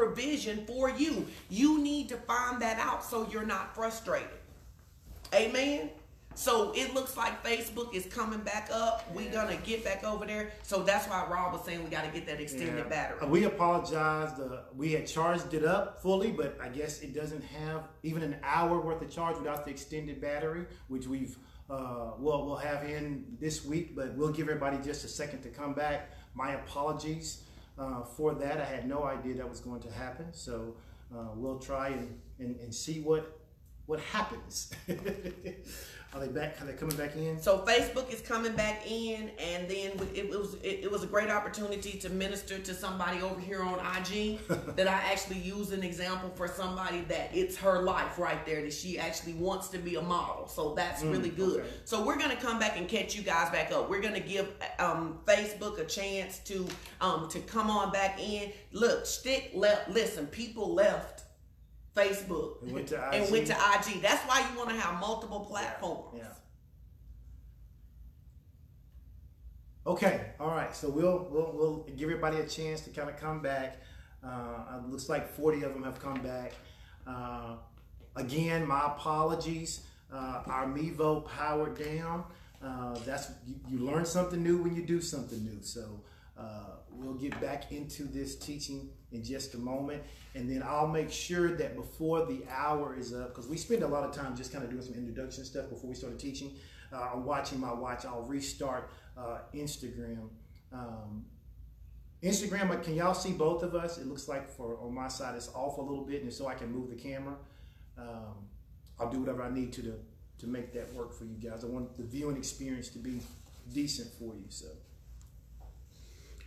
provision for you. You need to find that out so you're not frustrated. Amen. So it looks like Facebook is coming back up. Yeah. We're gonna get back over there. So that's why Rob was saying we got to get that extended yeah. battery. We apologize. The we had charged it up fully, but I guess it doesn't have even an hour worth of charge without the extended battery, which we've uh, we'll we'll have in this week. But we'll give everybody just a second to come back. My apologies uh, for that. I had no idea that was going to happen. So uh, we'll try and, and, and see what what happens. Are they back? Are they coming back in? So Facebook is coming back in, and then it, was it, it, was a great opportunity to minister to somebody over here on IG that I actually use an example for somebody that it's her life right there that she actually wants to be a model. So that's mm, really good. Okay. So we're gonna come back and catch you guys back up. We're gonna give um, Facebook a chance to um, to come on back in. Look, stick left. Listen, people left Facebook, and went to IG. And went to IG. That's why you want to have multiple platforms. Yeah. Okay, all right. So we'll we'll we'll give everybody a chance to kind of come back. Uh, looks like 40 of them have come back. Uh, again, my apologies. Uh, our Mevo powered down. Uh, that's you, you, learn something new when you do something new. So uh, we'll get back into this teaching in just a moment. And then I'll make sure that before the hour is up, because we spend a lot of time just kind of doing some introduction stuff before we start teaching. Uh, I'm watching my watch. I'll restart uh, Instagram. Um, Instagram, uh, can y'all see both of us? It looks like for on my side it's off a little bit, and so I can move the camera. Um, I'll do whatever I need to, to to make that work for you guys. I want the viewing experience to be decent for you. So.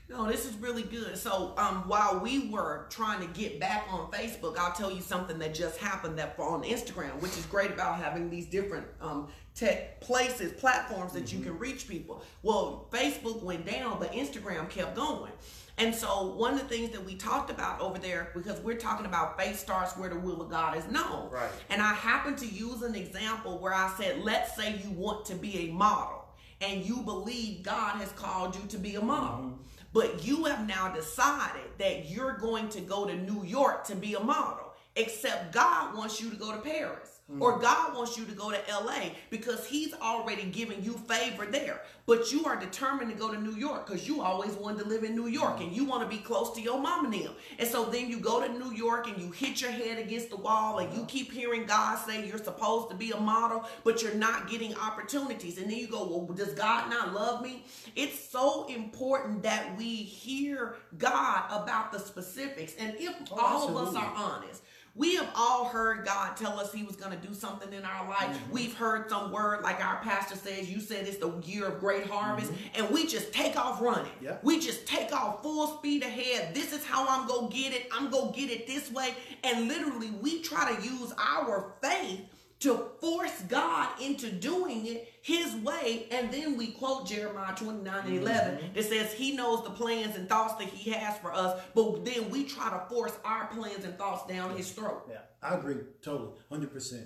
No, this is really good. So, um, while we were trying to get back on Facebook, I'll tell you something that just happened that for on Instagram, which is great about having these different um, tech places, platforms that mm-hmm. you can reach people. Well, Facebook went down, but Instagram kept going. And so, one of the things that we talked about over there, because we're talking about faith starts where the will of God is known. Right. And I happened to use an example where I said, let's say you want to be a model and you believe God has called you to be a model. Mm-hmm. But you have now decided that you're going to go to New York to be a model, except God wants you to go to Paris. Mm. Or God wants you to go to LA because He's already given you favor there. But you are determined to go to New York because you always wanted to live in New York and you want to be close to your mom and them. And so then you go to New York and you hit your head against the wall and you keep hearing God say you're supposed to be a model, but you're not getting opportunities. And then you go, Well, does God not love me? It's so important that we hear God about the specifics. And if oh, all absolutely. of us are honest, we have all heard God tell us He was going to do something in our life. Mm-hmm. We've heard some word, like our pastor says, you said it's the year of great harvest, mm-hmm. and we just take off running. Yeah. We just take off full speed ahead. This is how I'm going to get it. I'm going to get it this way. And literally, we try to use our faith to force God into doing it his way. And then we quote Jeremiah 29 and 11 mm-hmm. that says he knows the plans and thoughts that he has for us, but then we try to force our plans and thoughts down his throat. Yeah, I agree totally, 100%.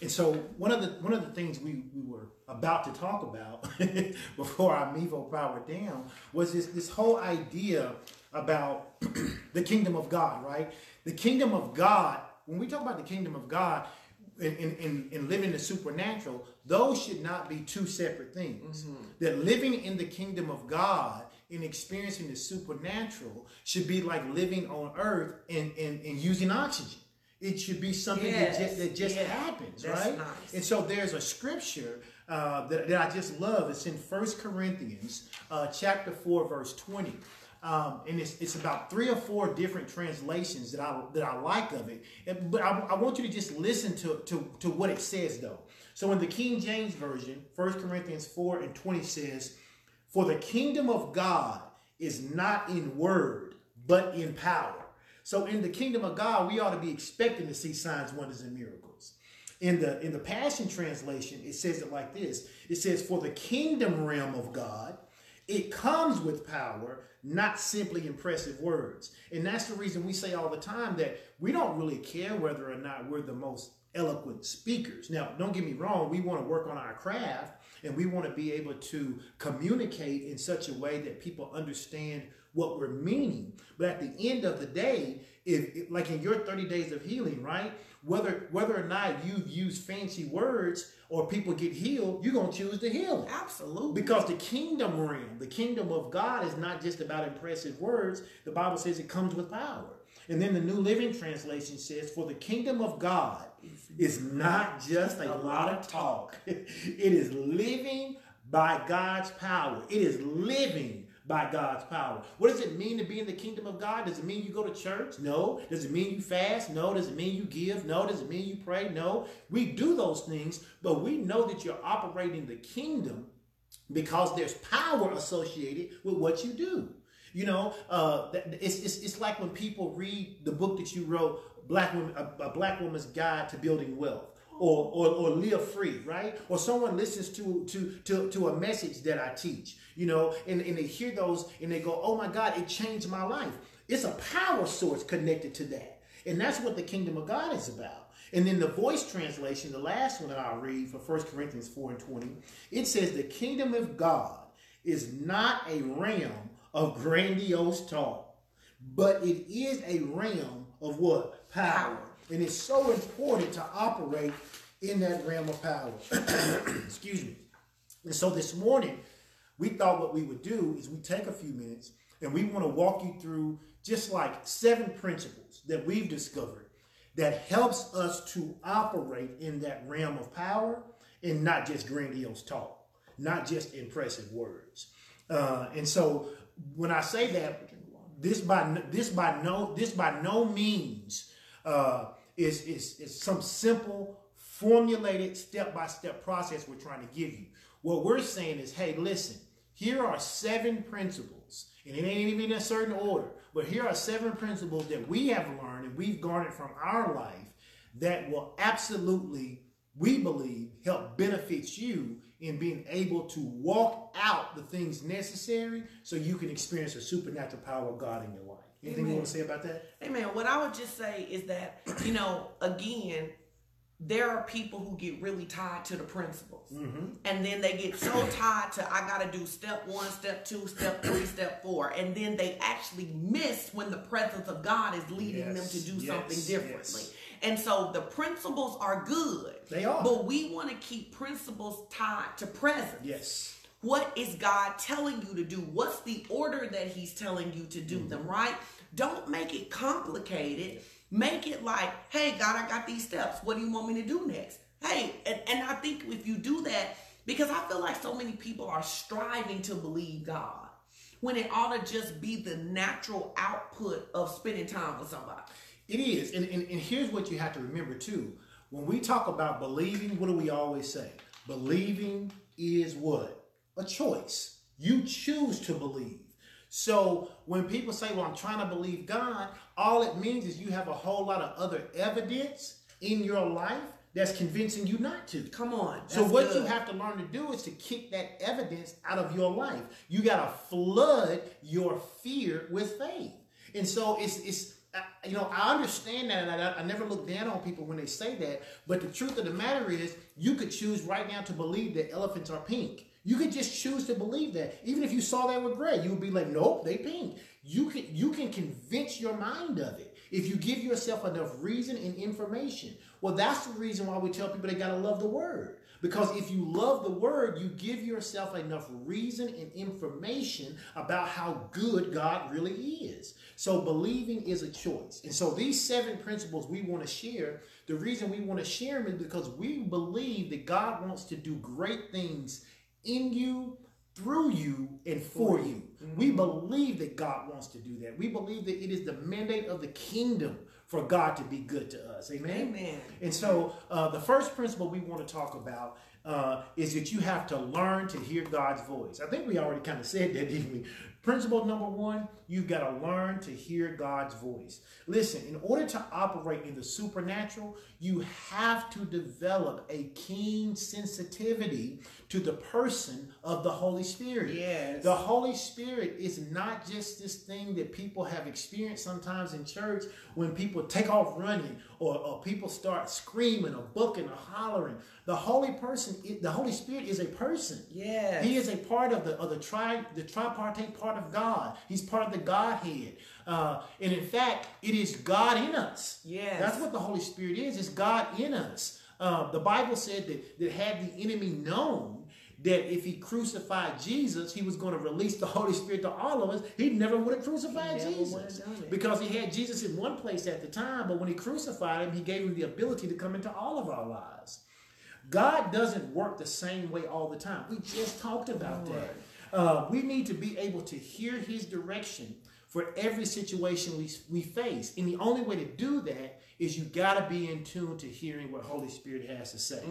And so one of the one of the things we, we were about to talk about before our Mevo powered down was this, this whole idea about the kingdom of God, right? The kingdom of God, when we talk about the kingdom of God, in, in, in living the supernatural, those should not be two separate things. Mm-hmm. That living in the kingdom of God and experiencing the supernatural should be like living on earth and, and, and using oxygen. It should be something yes. that just, that just yes. happens, That's right? Nice. And so there's a scripture uh, that, that I just love. It's in First Corinthians uh, chapter 4, verse 20. Um, and it's, it's about three or four different translations that I that I like of it. And, but I, I, want you to just listen to, to, to what it says though. So in the King James Version, 1 Corinthians 4 and 20 says, For the kingdom of God is not in word, but in power. So in the kingdom of God, we ought to be expecting to see signs, wonders, and miracles. In the in the Passion Translation, it says it like this. It says, For the kingdom realm of God, it comes with power not simply impressive words. And that's the reason we say all the time that we don't really care whether or not we're the most eloquent speakers. Now, don't get me wrong, we want to work on our craft and we want to be able to communicate in such a way that people understand what we're meaning. But at the end of the day, if like in your 30 days of healing, right? Whether whether or not you've used fancy words or people get healed, you're gonna choose to heal. Absolutely. Because the kingdom realm, the kingdom of God is not just about impressive words. The Bible says it comes with power. And then the New Living Translation says, For the kingdom of God is not just a lot of talk, it is living by God's power. It is living by God's power. What does it mean to be in the kingdom of God? Does it mean you go to church? No. Does it mean you fast? No. Does it mean you give? No. Does it mean you pray? No. We do those things, but we know that you're operating the kingdom because there's power associated with what you do. You know, uh, it's, it's, it's like when people read the book that you wrote, Black Woman, a, a Black Woman's Guide to Building Wealth or, or, or live free, right? Or someone listens to, to, to, to a message that I teach, you know, and, and they hear those and they go, oh my God, it changed my life. It's a power source connected to that. And that's what the kingdom of God is about. And then the voice translation, the last one that I'll read for 1 Corinthians 4 and 20, it says, The kingdom of God is not a realm of grandiose talk, but it is a realm of what? Power. And it's so important to operate in that realm of power. Excuse me. And so this morning, we thought what we would do is we take a few minutes and we want to walk you through just like seven principles that we've discovered that helps us to operate in that realm of power and not just grandiose talk, not just impressive words. Uh, and so when I say that, this by this by no this by no means uh, is, is, is some simple, formulated step by step process we're trying to give you. What we're saying is, hey, listen, here are seven principles, and it ain't even in a certain order, but here are seven principles that we have learned and we've garnered from our life that will absolutely, we believe, help benefit you in being able to walk out the things necessary so you can experience the supernatural power of God in your life. Anything Amen. you want to say about that? Amen. What I would just say is that, you know, again, there are people who get really tied to the principles. Mm-hmm. And then they get so tied to, I got to do step one, step two, step three, step four. And then they actually miss when the presence of God is leading yes. them to do yes. something differently. Yes. And so the principles are good. They are. But we want to keep principles tied to presence. Yes. What is God telling you to do? What's the order that He's telling you to do mm-hmm. them, right? Don't make it complicated. Make it like, hey, God, I got these steps. What do you want me to do next? Hey, and, and I think if you do that, because I feel like so many people are striving to believe God when it ought to just be the natural output of spending time with somebody. It is. And, and, and here's what you have to remember too. When we talk about believing, what do we always say? Believing is what? A choice. You choose to believe. So when people say, well, I'm trying to believe God, all it means is you have a whole lot of other evidence in your life that's convincing you not to. Come on. So what good. you have to learn to do is to kick that evidence out of your life. You got to flood your fear with faith. And so it's it's you know, I understand that, and I, I, never look down on people when they say that. But the truth of the matter is, you could choose right now to believe that elephants are pink. You could just choose to believe that. Even if you saw that with gray, you would be like, nope, they pink. You can you can convince your mind of it if you give yourself enough reason and information. Well, that's the reason why we tell people they gotta love the word. Because if you love the word, you give yourself enough reason and information about how good God really is. So believing is a choice. And so these seven principles we want to share, the reason we want to share them is because we believe that God wants to do great things in you, through you, and for you. Mm-hmm. We believe that God wants to do that. We believe that it is the mandate of the kingdom for God to be good to us. Amen. Amen. And so uh, the first principle we want to talk about uh, is that you have to learn to hear God's voice. I think we already kind of said that, didn't we? Principle number one, you've got to learn to hear God's voice. Listen, in order to operate in the supernatural, you have to develop a keen sensitivity to the person of the Holy Spirit. Yes. The Holy Spirit is not just this thing that people have experienced sometimes in church when people take off running or, or people start screaming or bucking or hollering. The Holy person, the Holy Spirit is a person. Yes. He is a part of the of the tri the tripartite part of God. He's part of the Godhead. Uh, and in fact, it is God in us. Yes. That's what the Holy Spirit is. It's God in us. Uh, the Bible said that, that had the enemy known that if he crucified Jesus, he was going to release the Holy Spirit to all of us, he never would have crucified He never would Jesus. have. Because he had Jesus in one place at the time, but when he crucified him, he gave him the ability to come into all of our lives. God doesn't work the same way all the time. We just talked about that. Uh, we need to be able to hear his direction for every situation we, we face. And the only way to do that is you got to be in tune to hearing what Holy Spirit has to say.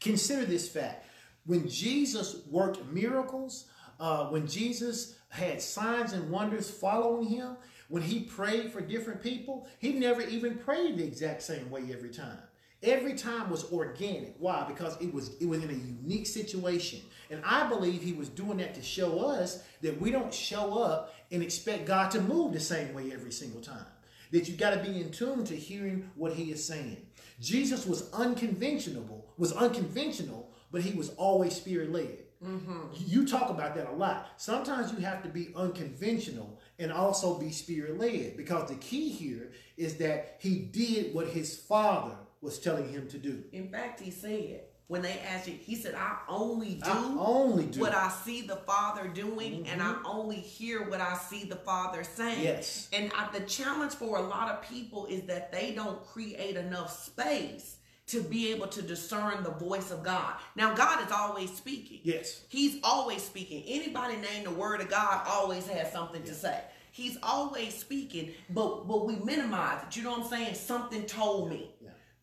Consider this fact. When Jesus worked miracles, uh, when Jesus had signs and wonders following him, when he prayed for different people, he never even prayed the exact same way every time. Every time was organic. Why? Because it was it was in a unique situation. And I believe he was doing that to show us that we don't show up and expect God to move the same way every single time. That you got to be in tune to hearing what he is saying. Jesus was unconventional, was unconventional, but he was always spirit led. Mm-hmm. You talk about that a lot. Sometimes you have to be unconventional and also be spirit led because the key here is that he did what his father was telling him to do. In fact, he said, when they asked you, he said, I only do I only do. what I see the Father doing, and I mm-hmm. only hear what I see the Father saying. Yes. And I, the challenge for a lot of people is that they don't create enough space to be able to discern the voice of God. Now, God is always speaking. Yes. He's always speaking. Anybody name the word of God always has something to say. He's always speaking, but but we minimize it. You know what I'm saying? Something told me.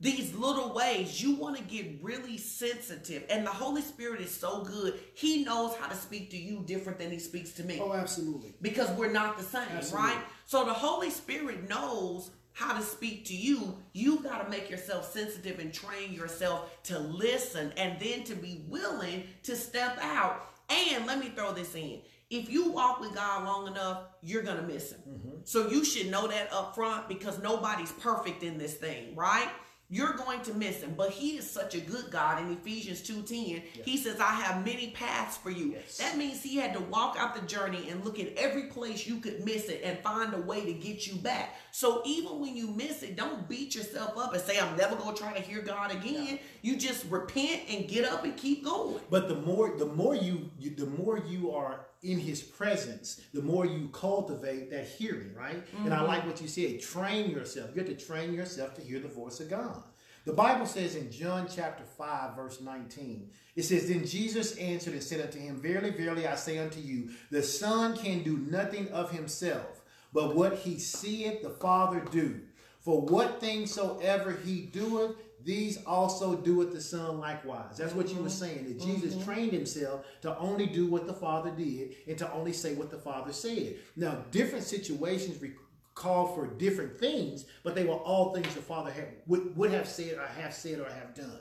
These little ways, you want to get really sensitive. And the Holy Spirit is so good. He knows how to speak to you different than he speaks to me Oh, absolutely. because we're not the same, Absolutely. right? So the Holy Spirit knows how to speak to you. You've got to make yourself sensitive and train yourself to listen and then to be willing to step out. And let me throw this in. If you walk with God long enough, you're going to miss him. Mm-hmm. So you should know that up front because nobody's perfect in this thing, right? You're going to miss him, but he is such a good God. In Ephesians 2:10, he says, "I have many paths for you." Yes. That means he had to walk out the journey and look at every place you could miss it and find a way to get you back. So even when you miss it, don't beat yourself up and say, I'm never gonna try to hear God again. You just repent and get up and keep going. But the more the more you, you the more you are in his presence, the more you cultivate that hearing, right? And I mm-hmm. like what you said, train yourself. You have to train yourself to hear the voice of God. The Bible says in John chapter 5, verse 19, it says, Then Jesus answered and said unto him, Verily, verily, I say unto you, the Son can do nothing of himself, but what he seeth the Father do. For what things soever he doeth, these also do doeth the Son likewise. That's what you were mm-hmm. saying. That mm-hmm. Jesus trained himself to only do what the Father did and to only say what the Father said. Now, different situations re- call for different things, but they were all things the Father had, would, would have said or have said or have done.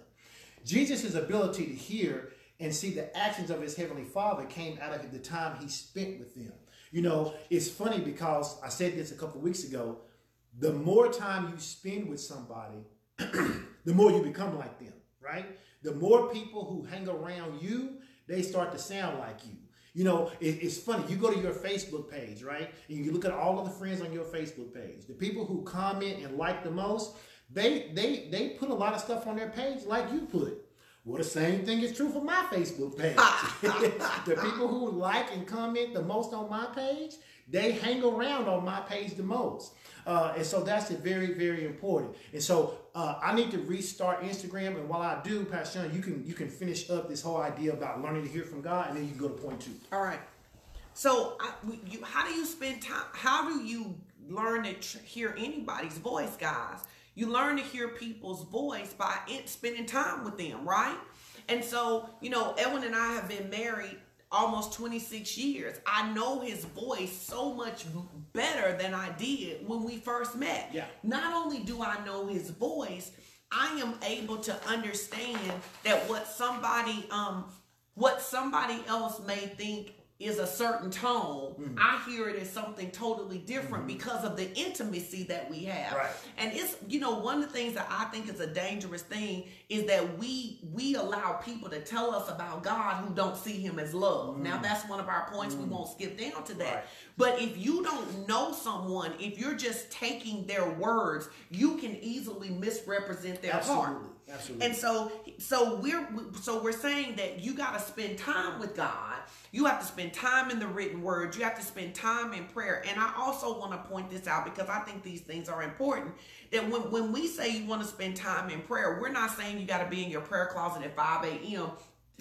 Jesus' ability to hear and see the actions of his heavenly Father came out of the time he spent with them. You know, it's funny because I said this a couple weeks ago. The more time you spend with somebody, the more you become like them, right? The more people who hang around you, they start to sound like you. You know, it, it's funny. You go to your Facebook page, right? And you look at all of the friends on your Facebook page. The people who comment and like the most, they they they put a lot of stuff on their page like you put. Well, the same thing is true for my Facebook page. the people who like and comment the most on my page, they hang around on my page the most. Uh, and so that's very, very important. And so uh, I need to restart Instagram. And while I do, Pastor you can you can finish up this whole idea about learning to hear from God, and then you can go to point two. All right. So, I, you, how do you spend time? How do you learn to tr- hear anybody's voice, guys? You learn to hear people's voice by in, spending time with them, right? And so, you know, Edwin and I have been married almost 26 years. I know his voice so much better than I did when we first met. Yeah. Not only do I know his voice, I am able to understand that what somebody um what somebody else may think is a certain tone, Mm-hmm. I hear it as something totally different mm-hmm. because of the intimacy that we have. Right. And it's you know one of the things that I think is a dangerous thing is that we we allow people to tell us about God who don't see Him as love. Mm-hmm. Now that's one of our points. We mm-hmm. won't skip down to that. Right. But if you don't know someone, if you're just taking their words, you can easily misrepresent their heart. Absolutely. And so so we're so we're saying that you got to spend time with God. You have to spend time in the written word. You have to spend time in prayer. And I also want to point this out because I think these things are important. That when, when we say you want to spend time in prayer, we're not saying you got to be in your prayer closet at 5 a.m.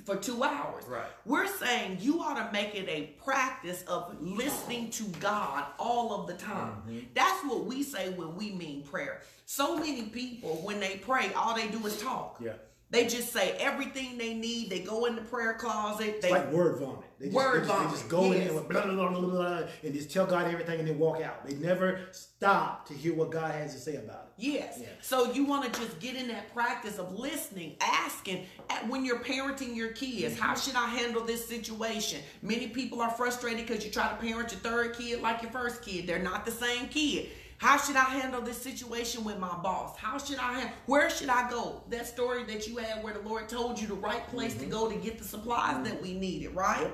for two hours. Right. We're saying you ought to make it a practice of listening to God all of the time. Mm-hmm. That's what we say when we mean prayer. So many people, when they pray, all they do is talk. Yeah. They just say everything they need. They go in the prayer closet. They It's like word vomit. They just, Word they just, vomit, They just go in there with blah, blah, blah, blah, blah, and just tell God everything and then walk out. They never stop to hear what God has to say about it. Yes. Yeah. So you want to just get in that practice of listening, asking when you're parenting your kids, how mm-hmm. should I handle this situation? Many people are frustrated because you try to parent your third kid like your first kid. They're not the same kid. How should I handle this situation with my boss? How should I have where should I go? That story that you had where the Lord told you the right place to mm-hmm. go to get the supplies that we needed, right?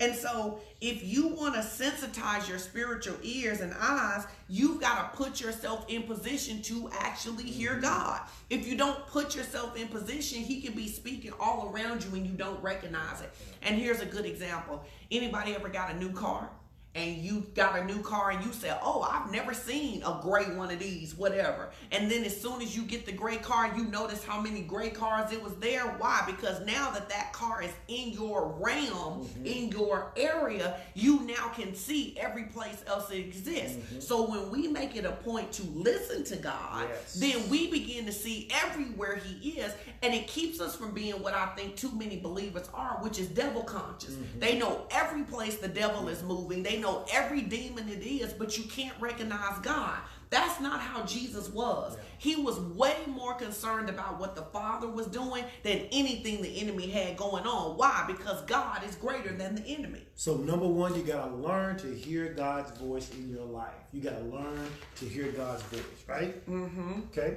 And so, if you want to sensitize your spiritual ears and eyes, you've got to put yourself in position to actually hear mm-hmm. God. If you don't put yourself in position, He can be speaking all around you and you don't recognize it. And here's a good example anybody ever got a new car? And you got a new car and you said, Oh, I've never seen a gray one of these, whatever. And then as soon as you get the gray car, you notice how many gray cars it was there. Why? Because now that that car is in your realm, mm-hmm. in your area, you now can see every place else it exists. Mm-hmm. So when we make it a point to listen to God, Yes. then we begin to see everywhere He is, and it keeps us from being what I think too many believers are, which is devil conscious. Mm-hmm. They know every place the devil is moving, they know every demon it is, but you can't recognize God. That's not how Jesus was. He was way more concerned about what the Father was doing than anything the enemy had going on. Why? Because God is greater than the enemy. So number one, you gotta learn to hear God's voice in your life. You gotta learn to hear God's voice, right? Mm-hmm. Okay.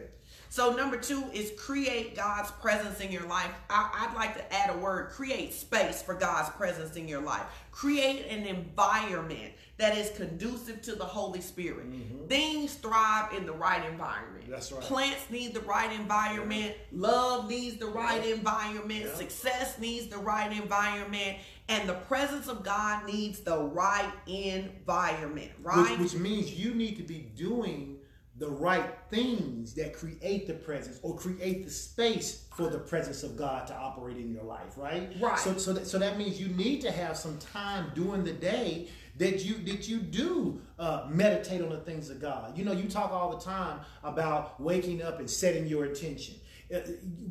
So number two is create God's presence in your life. I, would like to add a word: create space for God's presence in your life. Create an environment that is conducive to the Holy Spirit. Mm-hmm. Things thrive in the right environment. That's right. Plants need the right environment. Love needs the right environment. Yeah. Success needs the right environment. And the presence of God needs the right environment, right? Which, which means you need to be doing the right things that create the presence or create the space for the presence of God to operate in your life, right? Right. So so that, so that means you need to have some time during the day that you that you do uh, meditate on the things of God. You know, you talk all the time about waking up and setting your intention. Uh,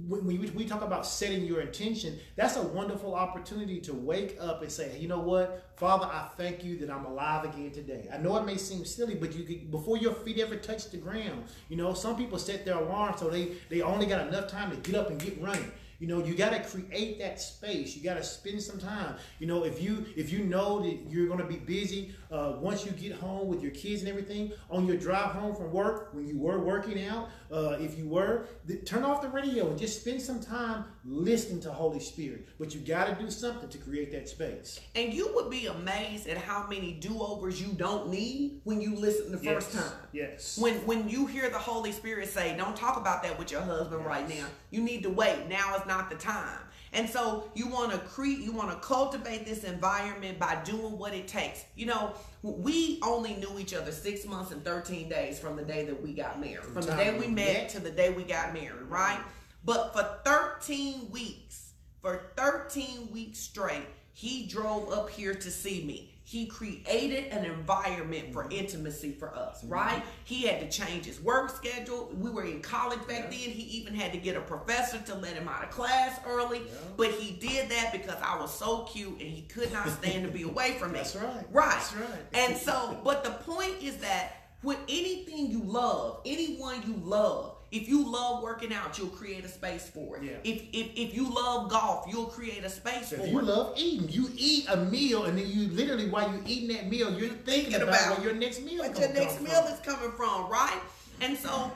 When we, we talk about setting your intention, that's a wonderful opportunity to wake up and say, you know what, Father, I thank you that I'm alive again today. I know it may seem silly, but you could, before your feet ever touch the ground, you know, some people set their alarm so they they only got enough time to get up and get running. You know, you got to create that space. You got to spend some time. You know, if you if you know that you're going to be busy uh, once you get home with your kids and everything on your drive home from work, when you were working out, uh, if you were, th- turn off the radio and just spend some time listening to Holy Spirit. But you got to do something to create that space. And you would be amazed at how many do-overs you don't need when you listen the first Yes. time. Yes. When when you hear the Holy Spirit say, "Don't talk about that with your husband right now. You need to wait. Now is not the time." And so you want to create, you want to cultivate this environment by doing what it takes. You know, we only knew each other six months and thirteen days from the day that we got married, from the day we met to the day we got married, right? But for thirteen weeks, for thirteen weeks straight, he drove up here to see me. He created an environment for intimacy for us, Mm-hmm. right? He had to change his work schedule. We were in college back then. He even had to get a professor to let him out of class early. But he did that because I was so cute and he could not stand to be away from me. That's right. Right. That's right. And so, but the point is that with anything you love, anyone you love, if you love working out, you'll create a space for it. Yeah. If, if if you love golf, you'll create a space for it. If you love eating, you eat a meal, and then you literally, while you're eating that meal, you're thinking, thinking about, about where your next meal What your next meal from. is coming from, right? And so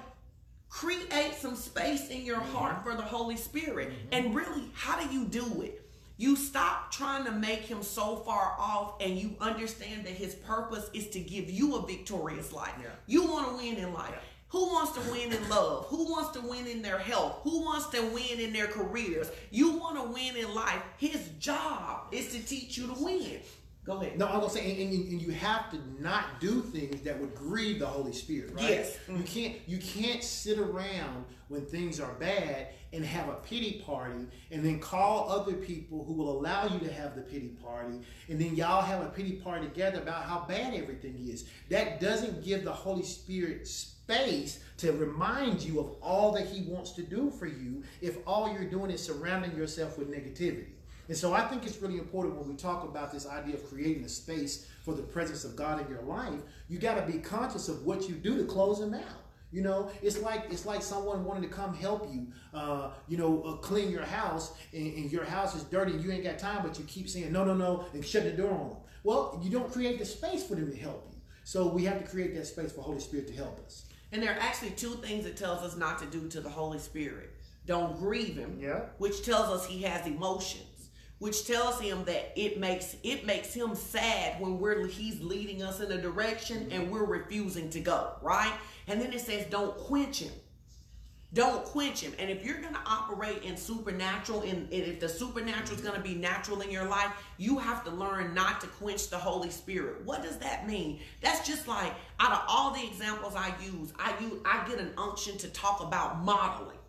create some space in your Mm-hmm. heart for the Holy Spirit. And really, how do you do it? You stop trying to make him so far off and you understand that his purpose is to give you a victorious life. Yeah. You want to win in life. Who wants to win in love? Who wants to win in their health? Who wants to win in their careers? You want to win in life. His job is to teach you to win. Go ahead. No, I'm gonna say, and, and, and you have to not do things that would grieve the Holy Spirit, right? Yes. Mm-hmm. You can't you can't sit around when things are bad and have a pity party, and then call other people who will allow you to have the pity party, and then y'all have a pity party together about how bad everything is. That doesn't give the Holy Spirit space to remind you of all that He wants to do for you if all you're doing is surrounding yourself with negativity. And so I think it's really important when we talk about this idea of creating a space for the presence of God in your life, you got to be conscious of what you do to close him out. You know, it's like it's like someone wanting to come help you, uh, you know, uh, clean your house, and, and your house is dirty, and you ain't got time, but you keep saying no, no, no, and shut the door on them. Well, you don't create the space for them to help you. So we have to create that space for Holy Spirit to help us. And there are actually two things it tells us not to do to the Holy Spirit. Don't grieve him. Yeah. Which tells us he has emotions. Which tells him that it makes it makes him sad when we're he's leading us in a direction and we're refusing to go, right? And then it says don't quench him. Don't quench him. And if you're going to operate in supernatural, and if the supernatural is going to be natural in your life, you have to learn not to quench the Holy Spirit. What does that mean? That's just like out of all the examples I use, I use I get an unction to talk about modeling.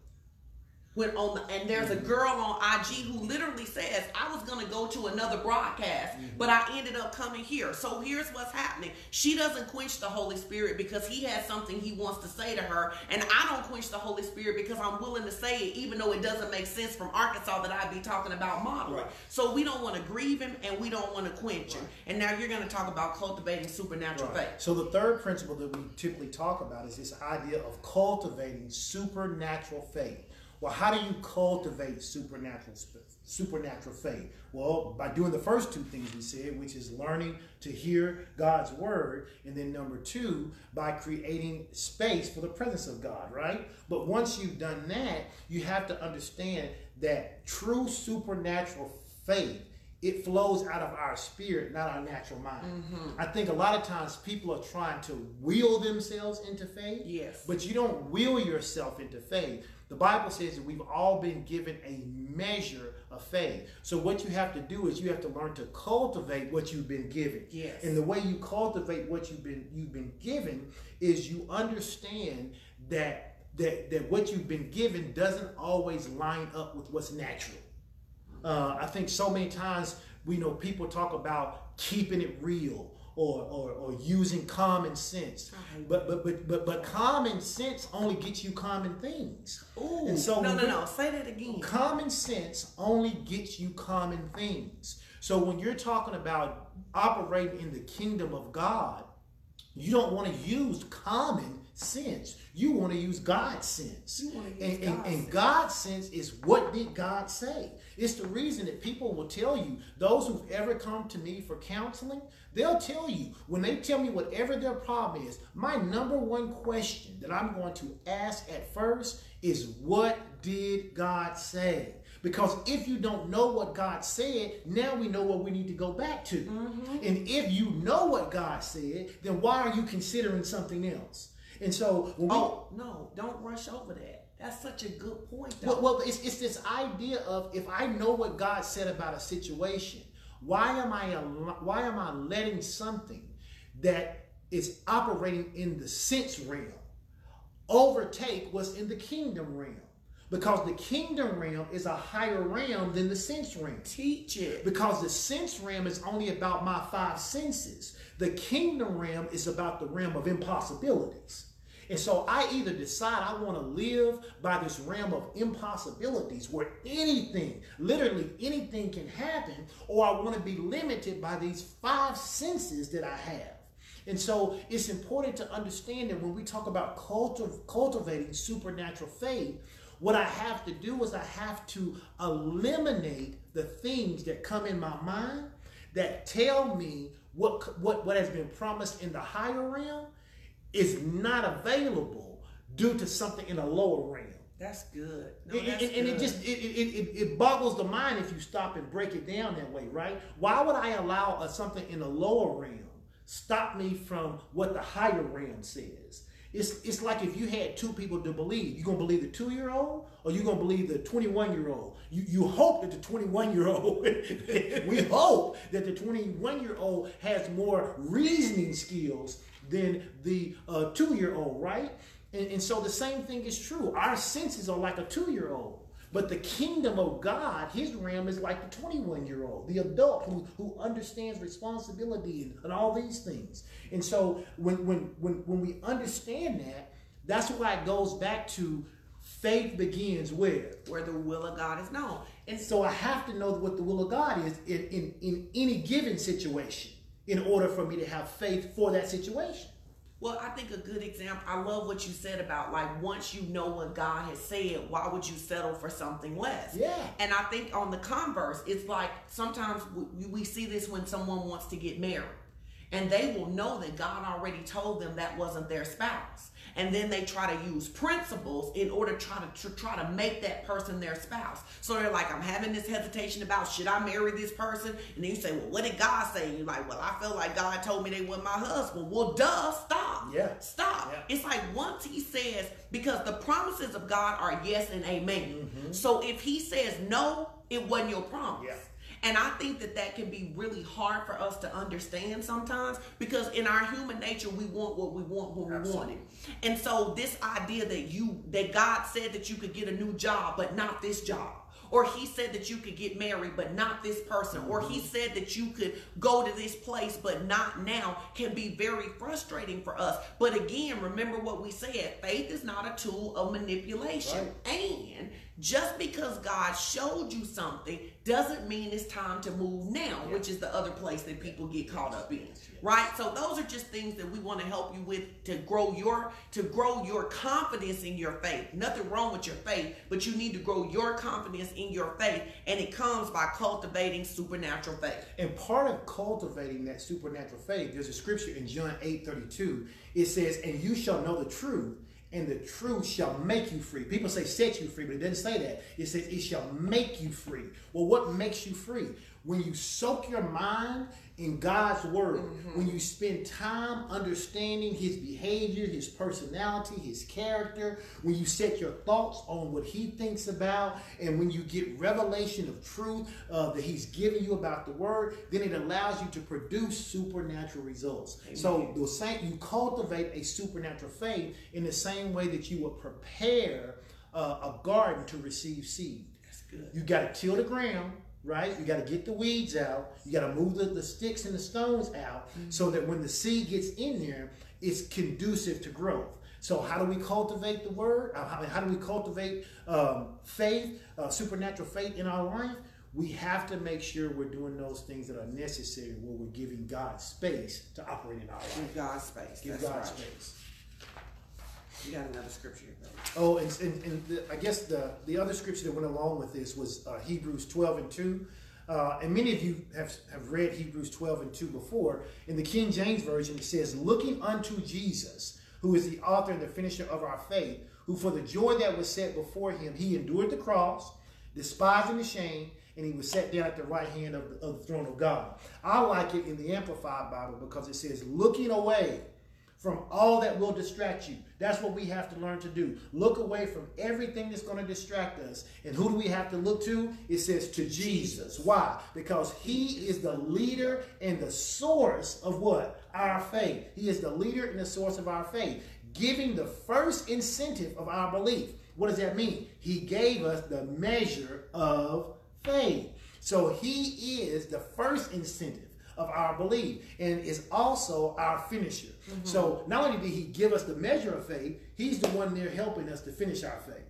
When on the, and there's a girl on IG who literally says, I was gonna go to another broadcast, mm-hmm. but I ended up coming here. So here's what's happening. She doesn't quench the Holy Spirit because he has something he wants to say to her, and I don't quench the Holy Spirit because I'm willing to say it, even though it doesn't make sense from Arkansas that I'd be talking about modeling. Right. So we don't want to grieve him and we don't want to quench him. And now you're gonna talk about cultivating supernatural Right. faith. So the third principle that we typically talk about is this idea of cultivating supernatural faith. Well, how do you cultivate supernatural supernatural faith? Well, by doing the first two things we said, which is learning to hear God's word, and then number two, by creating space for the presence of God, right? But once you've done that, you have to understand that true supernatural faith it flows out of our spirit, not our natural mind. Mm-hmm. I think a lot of times people are trying to will themselves into faith. Yes. But you don't will yourself into faith. The Bible says that we've all been given a measure of faith. So what you have to do is you have to learn to cultivate what you've been given. Yes. And the way you cultivate what you've been you've been given is you understand that that that what you've been given doesn't always line up with what's natural. Uh, I think so many times we know people talk about keeping it real or, or, or using common sense. But, but but but but common sense only gets you common things. Ooh, And so no, no, no. Say that again. Common sense only gets you common things. So when you're talking about operating in the kingdom of God, you don't want to use common sense. You want to use God's sense. Use and, and, God's and sense. God's sense is what did God say? It's the reason that people will tell you, those who've ever come to me for counseling, they'll tell you, when they tell me whatever their problem is, my number one question that I'm going to ask at first is, what did God say? Because if you don't know what God said, now we know what we need to go back to. Mm-hmm. And if you know what God said, then why are you considering something else? And so, when we, Oh no! Don't rush over that. That's such a good point, though. well, well it's, it's this idea of if I know what God said about a situation, why am I why am I letting something that is operating in the sense realm overtake what's in the kingdom realm? Because the kingdom realm is a higher realm than the sense realm. Teach it. Because the sense realm is only about my five senses. The kingdom realm is about the realm of impossibilities. And so I either decide I want to live by this realm of impossibilities where anything, literally anything can happen, or I want to be limited by these five senses that I have. And so it's important to understand that when we talk about cultiv- cultivating supernatural faith, what I have to do is I have to eliminate the things that come in my mind that tell me what, what, what has been promised in the higher realm is not available due to something in a lower realm. That's good. No, that's and, and good. it just it, it, it, boggles the mind if you stop and break it down that way, right? Why would I allow a, something in a lower realm stop me from what the higher realm says? It's, it's like if you had two people to believe. You're gonna believe the two year old or you're gonna believe the 21 year old? You, you hope that the 21 year old, we hope that the 21 year old has more reasoning skills than the uh, two year old, right? And, and so the same thing is true. Our senses are like a two year old. But the kingdom of God, his realm is like the 21 year old, the adult who, who understands responsibility and, and all these things. And so when, when, when, when we understand that, that's why it goes back to faith begins where? Where the will of God is known. And so I have to know what the will of God is in, in, in any given situation in order for me to have faith for that situation. Well, I think a good example, I love what you said about like once you know what God has said, why would you settle for something less? Yeah. And I think on the converse, it's like sometimes we, we see this when someone wants to get married and they will know that God already told them that wasn't their spouse and then they try to use principles in order to try to, to try to make that person their spouse. So they're like, I'm having this hesitation about should I marry this person? And then you say, Well, what did God say? And you're like, Well, I feel like God told me they were my husband. Well, duh, stop. Yeah. Stop. Yeah. It's like once he says, because the promises of God are yes and amen. Mm-hmm. So if he says no, it wasn't your promise. Yeah. And I think that that can be really hard for us to understand sometimes because in our human nature, we want what we want when Absolutely. we want it. And so this idea that you, that God said that you could get a new job, but not this job or he said that you could get married but not this person or he mm-hmm. said that you could go to this place but not now can be very frustrating for us but again remember what we said faith is not a tool of manipulation right. and just because God showed you something doesn't mean it's time to move now, yeah. which is the other place that people get caught up in. Right? So those are just things that we want to help you with to grow your to grow your confidence in your faith. Nothing wrong with your faith, but you need to grow your confidence in your faith and it comes by cultivating supernatural faith. And part of cultivating that supernatural faith, there's a scripture in John 8 32. It says, And you shall know the truth, and the truth shall make you free. People say set you free, but it doesn't say that. It says it shall make you free. Well, what makes you free? When you soak your mind in God's word, mm-hmm. when you spend time understanding his behavior, his personality, his character, when you set your thoughts on what he thinks about, and when you get revelation of truth uh, that he's giving you about the word, then it allows you to produce supernatural results. Amen. So the same you cultivate a supernatural faith in the same way that you would prepare uh, a garden to receive seed. That's good. You got to till the ground right? You got to get the weeds out. You got to move the, the sticks and the stones out mm-hmm. so that when the seed gets in there, it's conducive to growth. So, how do we cultivate the word? How, how do we cultivate um, faith, uh, supernatural faith in our life? We have to make sure we're doing those things that are necessary where we're giving God space to operate in our life. Give God space. Give That's God right. space. You got another scripture Oh, and, and, and the, I guess the, the other scripture that went along with this was uh, Hebrews 12 and 2. Uh, and many of you have, have read Hebrews 12 and 2 before. In the King James Version, it says, Looking unto Jesus, who is the author and the finisher of our faith, who for the joy that was set before him, he endured the cross, despising the shame, and he was set down at the right hand of the, of the throne of God. I like it in the Amplified Bible because it says, Looking away from all that will distract you. That's what we have to learn to do. Look away from everything that's going to distract us. And who do we have to look to? It says to Jesus. Why? Because he is the leader and the source of what? Our faith. He is the leader and the source of our faith. giving the first incentive of our belief. What does that mean? He gave us the measure of faith. So he is the first incentive of our belief and is also our finisher. Mm-hmm. So not only did he give us the measure of faith, he's the one there helping us to finish our faith.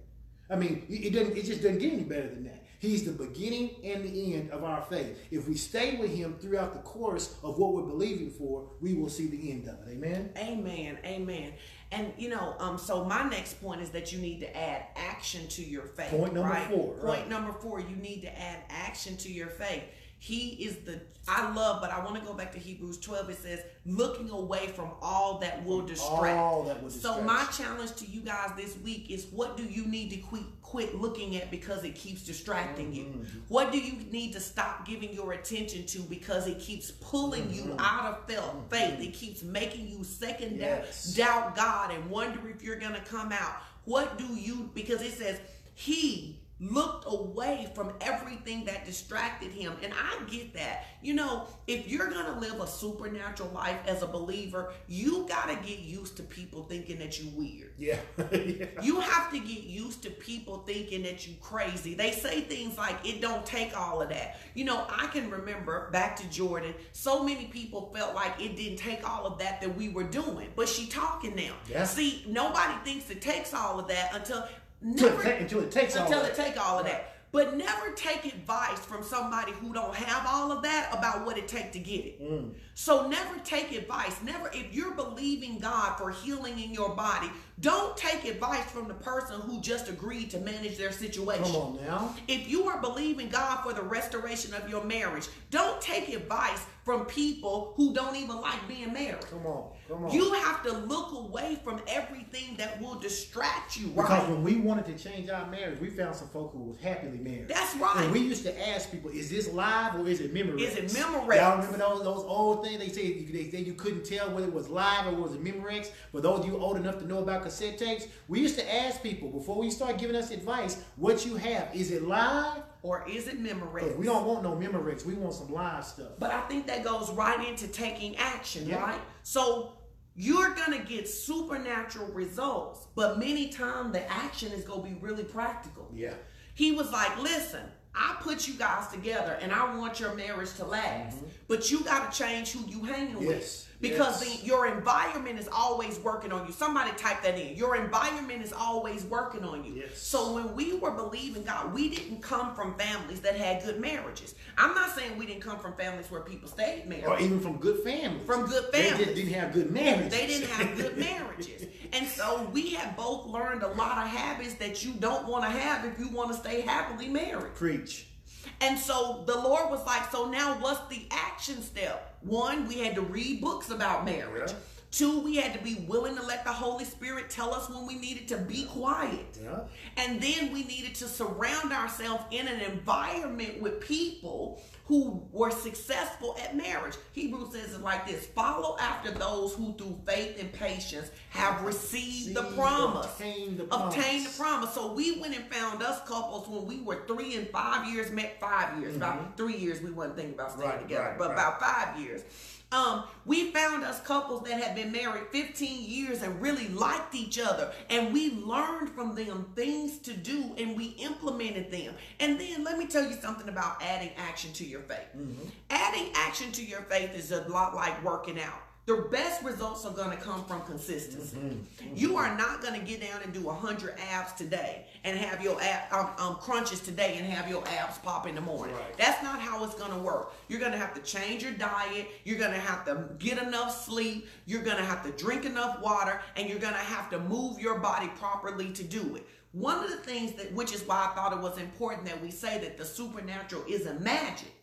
I mean, it doesn't it just doesn't get any better than that. He's the beginning and the end of our faith. If we stay with him throughout the course of what we're believing for, we will see the end of it. Amen. Amen. Amen. And you know, um, so my next point is that you need to add action to your faith. Point number right? four. Point right. number four, you need to add action to your faith. He is the I love, but I want to go back to Hebrews 12. It says, looking away from all that will distract. All that will distract. So my challenge to you guys this week is what do you need to quit quit looking at because it keeps distracting mm-hmm. you? What do you need to stop giving your attention to because it keeps pulling mm-hmm. you out of mm-hmm. faith? It keeps making you second yes. doubt God and wonder if you're gonna come out. What do you because it says he looked away from everything that distracted him. And I get that. You know, if you're going to live a supernatural life as a believer, you got to get used to people thinking that you weird. Yeah. yeah. You have to get used to people thinking that you crazy. They say things like it don't take all of that. You know, I can remember back to Jordan, so many people felt like it didn't take all of that that we were doing. But she talking now. Yeah. See, nobody thinks it takes all of that until Never, until it takes until all it take all of that. But never take advice from somebody who don't have all of that about what it take to get it. Mm. So never take advice. Never, if you're believing God for healing in your body, don't take advice from the person who just agreed to manage their situation. Come on now. If you are believing God for the restoration of your marriage, don't take advice from people who don't even like being married. Come on, come on. You have to look away from everything that will distract you, right? Because when we wanted to change our marriage, we found some folk who was happily married. That's right. And we used to ask people, is this live or is it Memorex? Is it Memorex? Y'all remember those, those old things? They say they say you couldn't tell whether it was live or was it Memorex. For those of you old enough to know about cassette tapes, we used to ask people before we start giving us advice, what you have, is it live? or is it Memorex? We don't want no Memorex. We want some live stuff. But I think that goes right into taking action, yeah. right? So you're gonna get supernatural results, but many times the action is gonna be really practical. Yeah. He was like, listen, I put you guys together and I want your marriage to last. Mm-hmm. But you got to change who you hanging yes. with. Because yes. the, your environment is always working on you. Somebody type that in. Your environment is always working on you. Yes. So when we were believing God, we didn't come from families that had good marriages. I'm not saying we didn't come from families where people stayed married. Or even from good families. From good families. They just didn't have good marriages. They didn't have good marriages. and so we have both learned a lot of habits that you don't want to have if you want to stay happily married. Preach. And so the Lord was like, so now what's the action step? One, we had to read books about marriage. Yeah. Two, we had to be willing to let the Holy Spirit tell us when we needed to be quiet. Yeah. And then we needed to surround ourselves in an environment with people who were successful at marriage. Hebrews says it like this follow after those who through faith and patience have received the promise. Obtained the promise. Obtained the promise. So we went and found us couples when we were three and five years, met five years, mm-hmm. about three years we wasn't thinking about staying right, together, right, but right. about five years. Um, we found us couples that had been married 15 years and really liked each other. And we learned from them things to do and we implemented them. And then let me tell you something about adding action to your faith. Mm-hmm. Adding action to your faith is a lot like working out the best results are going to come from consistency. Mm-hmm. Mm-hmm. You are not going to get down and do 100 abs today and have your ab, um, um, crunches today and have your abs pop in the morning. Right. That's not how it's going to work. You're going to have to change your diet. You're going to have to get enough sleep. You're going to have to drink enough water and you're going to have to move your body properly to do it. One of the things that, which is why I thought it was important that we say that the supernatural isn't magic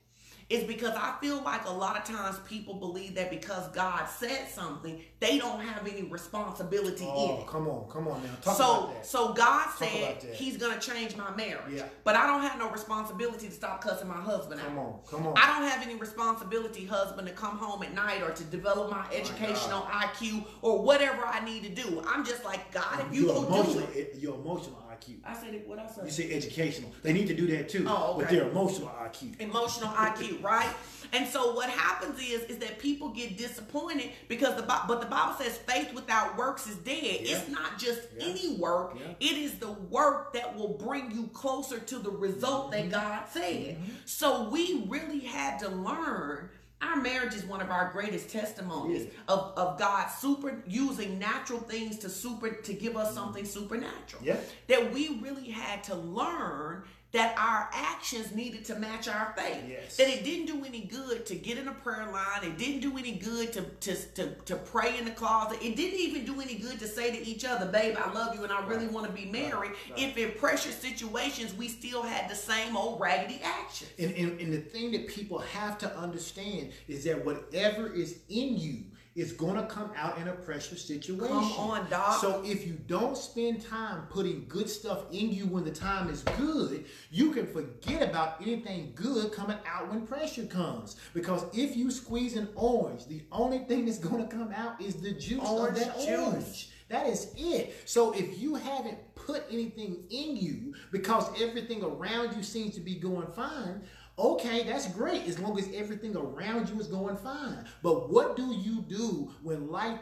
is because I feel like a lot of times people believe that because God said something, they don't have any responsibility oh, in it. Come on, come on now. Talk so, about that. So God Talk said He's gonna change my marriage. Yeah. But I don't have no responsibility to stop cussing my husband come out. Come on, come on. I don't have any responsibility, husband, to come home at night or to develop my educational my IQ or whatever I need to do. I'm just like, God, if you go do it. Your emotional IQ. I said what I said. You say educational. They need to do that too. Oh, okay. With their emotional IQ. Emotional IQ. right? And so what happens is is that people get disappointed because the but the Bible says faith without works is dead. Yeah. It's not just yeah. any work. Yeah. It is the work that will bring you closer to the result mm-hmm. that God said. Mm-hmm. So we really had to learn our marriage is one of our greatest testimonies yeah. of, of God super using natural things to super to give us something supernatural. Yeah. That we really had to learn that our actions needed to match our faith. Yes. That it didn't do any good to get in a prayer line. It didn't do any good to, to, to, to pray in the closet. It didn't even do any good to say to each other, babe, I love you and I really right. want to be married. Right. Right. If in pressure situations we still had the same old raggedy actions. And, and, and the thing that people have to understand is that whatever is in you is going to come out in a pressure situation. Come on, doc. So if you don't spend time putting good stuff in you when the time is good, you can forget about anything good coming out when pressure comes. Because if you squeeze an orange, the only thing that's going to come out is the juice orange of that juice. orange. That is it. So if you haven't put anything in you because everything around you seems to be going fine, Okay, that's great as long as everything around you is going fine. But what do you do when life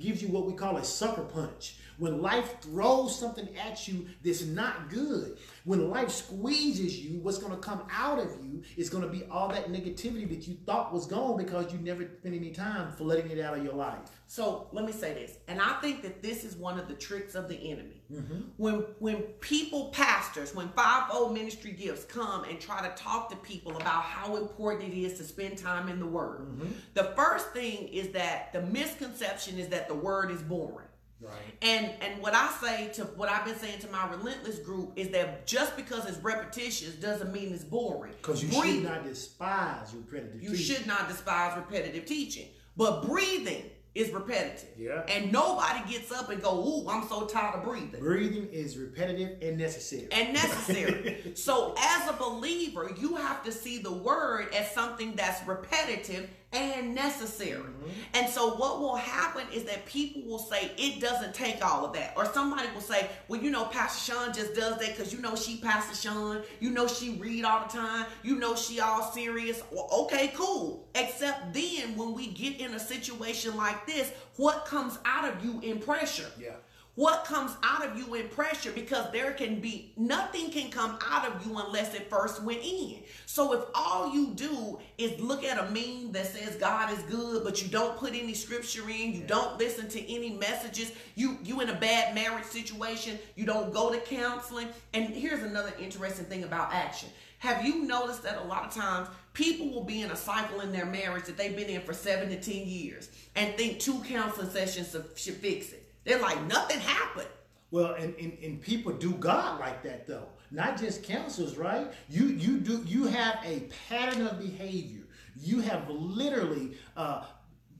gives you what we call a sucker punch? When life throws something at you that's not good? When life squeezes you, what's going to come out of you is going to be all that negativity that you thought was gone because you never spent any time for letting it out of your life. So let me say this, and I think that this is one of the tricks of the enemy. Mm-hmm. When when people, pastors, when fivefold ministry gifts come and try to talk to people about how important it is to spend time in the Word, mm-hmm. the first thing is that the misconception is that the Word is boring. Right. And and what I say to what I've been saying to my relentless group is that just because it's repetitious doesn't mean it's boring. Because you breathing, should not despise repetitive. You teaching. should not despise repetitive teaching, but breathing is repetitive. Yeah. And nobody gets up and go, "Ooh, I'm so tired of breathing." Breathing is repetitive and necessary. And necessary. so as a believer, you have to see the word as something that's repetitive and necessary. Mm-hmm. And so what will happen is that people will say it doesn't take all of that. Or somebody will say, well, you know, Pastor Sean just does that because you know she Pastor Sean. You know she read all the time. You know she all serious. Well, okay, cool. Except then when we get in a situation like this, what comes out of you in pressure? Yeah what comes out of you in pressure because there can be nothing can come out of you unless it first went in. So if all you do is look at a meme that says God is good, but you don't put any scripture in, you don't listen to any messages, you you in a bad marriage situation, you don't go to counseling. And here's another interesting thing about action. Have you noticed that a lot of times people will be in a cycle in their marriage that they've been in for seven to ten years and think two counseling sessions should fix it? They're like, nothing happened. Well, and, and, and people do God like that though. Not just counselors, right? You you do you have a pattern of behavior. You have literally uh,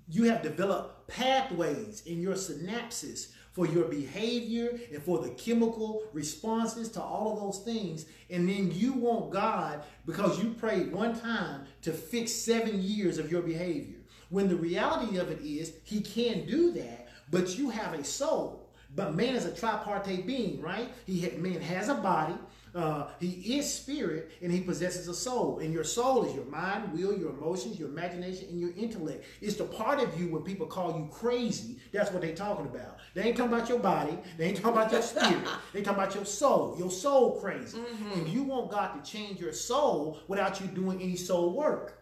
you have developed pathways in your synapses for your behavior and for the chemical responses to all of those things. And then you want God, because you prayed one time, to fix seven years of your behavior. When the reality of it is, He can't do that but you have a soul. But man is a tripartite being, right? He man has a body. Uh, he is spirit and he possesses a soul. And your soul is your mind, will, your emotions, your imagination, and your intellect. It's the part of you when people call you crazy. That's what they're talking about. They ain't talking about your body. They ain't talking about your spirit. they talking about your soul. Your soul crazy. Mm-hmm. And you want God to change your soul without you doing any soul work.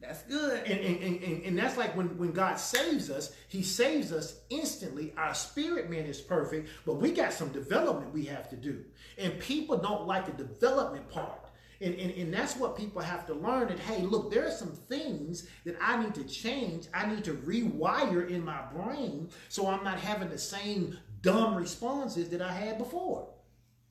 That's good. And, and, and, and, that's like when, when God saves us, He saves us instantly. Our spirit man is perfect, but we got some development we have to do. And people don't like the development part. And, and, and that's what people have to learn that, hey, look, there are some things that I need to change. I need to rewire in my brain so I'm not having the same dumb responses that I had before.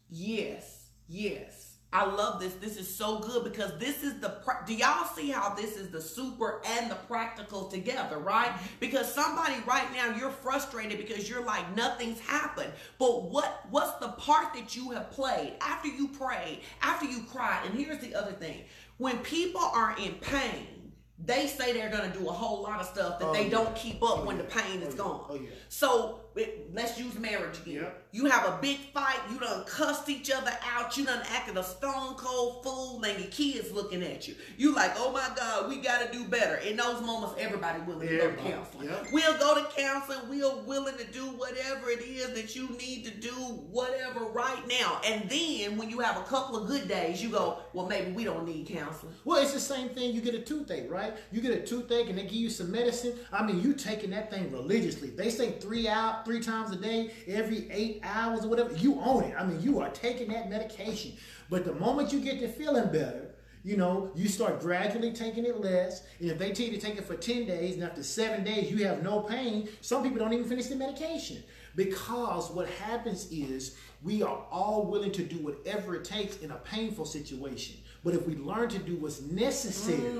Yes, yes. I love this. This is so good because this is the do y'all see how this is the super and the practical together, right? Because somebody right now you're frustrated because you're like nothing's happened. But what what's the part that you have played after you prayed, after you cried? And here's the other thing. When people are in pain, they say they're going to do a whole lot of stuff that oh, they yeah. don't keep up oh, when yeah. the pain is oh, gone. Oh, yeah. So it- let's use marriage again. Yep. You have a big fight, you done cussed each other out, you done acted a stone cold fool, and your kids looking at you. You like, oh my God, we gotta do better. In those moments, everybody willing to go to counseling. yep. We'll go to counseling, we're willing to do whatever it is that you need to do, whatever right now. And then when you have a couple of good days, you go, well, maybe we don't need counseling. Well, it's the same thing. You get a toothache, right? You get a toothache, and they give you some medicine. I mean, you taking that thing religiously. They say three three times a day, every eight hours or whatever. You own it. I mean, you are taking that medication. But the moment you get to feeling better, you know, you start gradually taking it less. And if they tell you to take it for 10 days, and after seven days you have no pain, some people don't even finish the medication. Because what happens is we are all willing to do whatever it takes in a painful situation. But if we learn to do what's necessary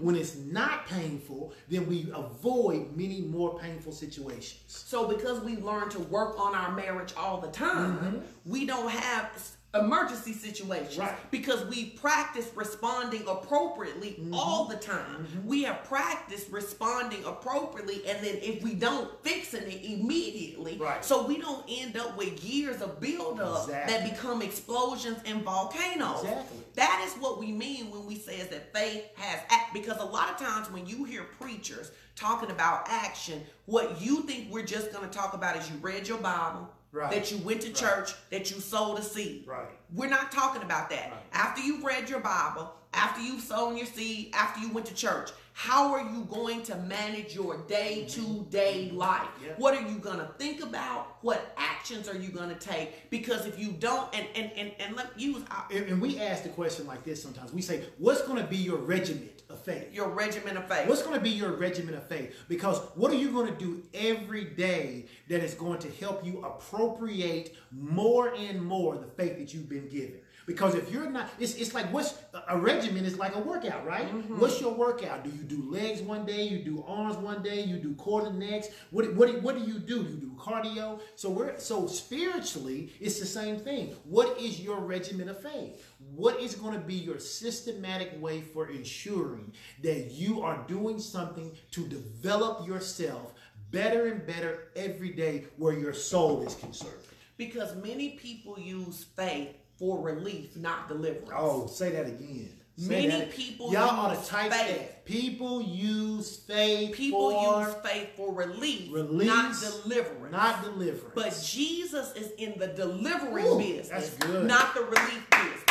when it's not painful, then we avoid many more painful situations. So because we learn to work on our marriage all the time, Mm-hmm. we don't have emergency situations Right. because we practice responding appropriately Mm-hmm. all the time. We have practiced responding appropriately and then if we don't fixing it immediately, Right. so we don't end up with years of buildup Exactly. that become explosions and volcanoes. Exactly. That is what we mean when we say is that faith has act. Because a lot of times when you hear preachers talking about action, what you think we're just going to talk about is you read your Bible, Right. that you went to church, that you sowed a seed. Right. We're not talking about that. Right. After you've read your Bible, after you've sown your seed, after you went to church, how are you going to manage your day mm-hmm. to day mm-hmm. life? Yep. What are you going to think about? What actions are you going to take? Because if you don't, and and and, and let use our, And, and we ask the question like this sometimes. We say, What's going to be your regiment of faith? your regimen of faith. What's going to be your regimen of faith? Because what are you going to do every day that is going to help you appropriate more and more the faith that you've been given? Because if you're not, it's, it's like what's a regimen is like a workout, right? Mm-hmm. What's your workout? Do you do legs one day? You do arms one day? You do core and necks? What, what, what do you do? You do cardio? So we're so spiritually, it's the same thing. What is your regimen of faith? What is going to be your systematic way for ensuring that you are doing something to develop yourself better and better every day where your soul is concerned? Because many people use faith for relief, not deliverance. Oh, say that again. Say Many that- people y'all ought to type faith. that. People use faith People use faith for relief, release, not deliverance. not deliverance. but Jesus is in the delivering Ooh, business, that's good. not the relief business.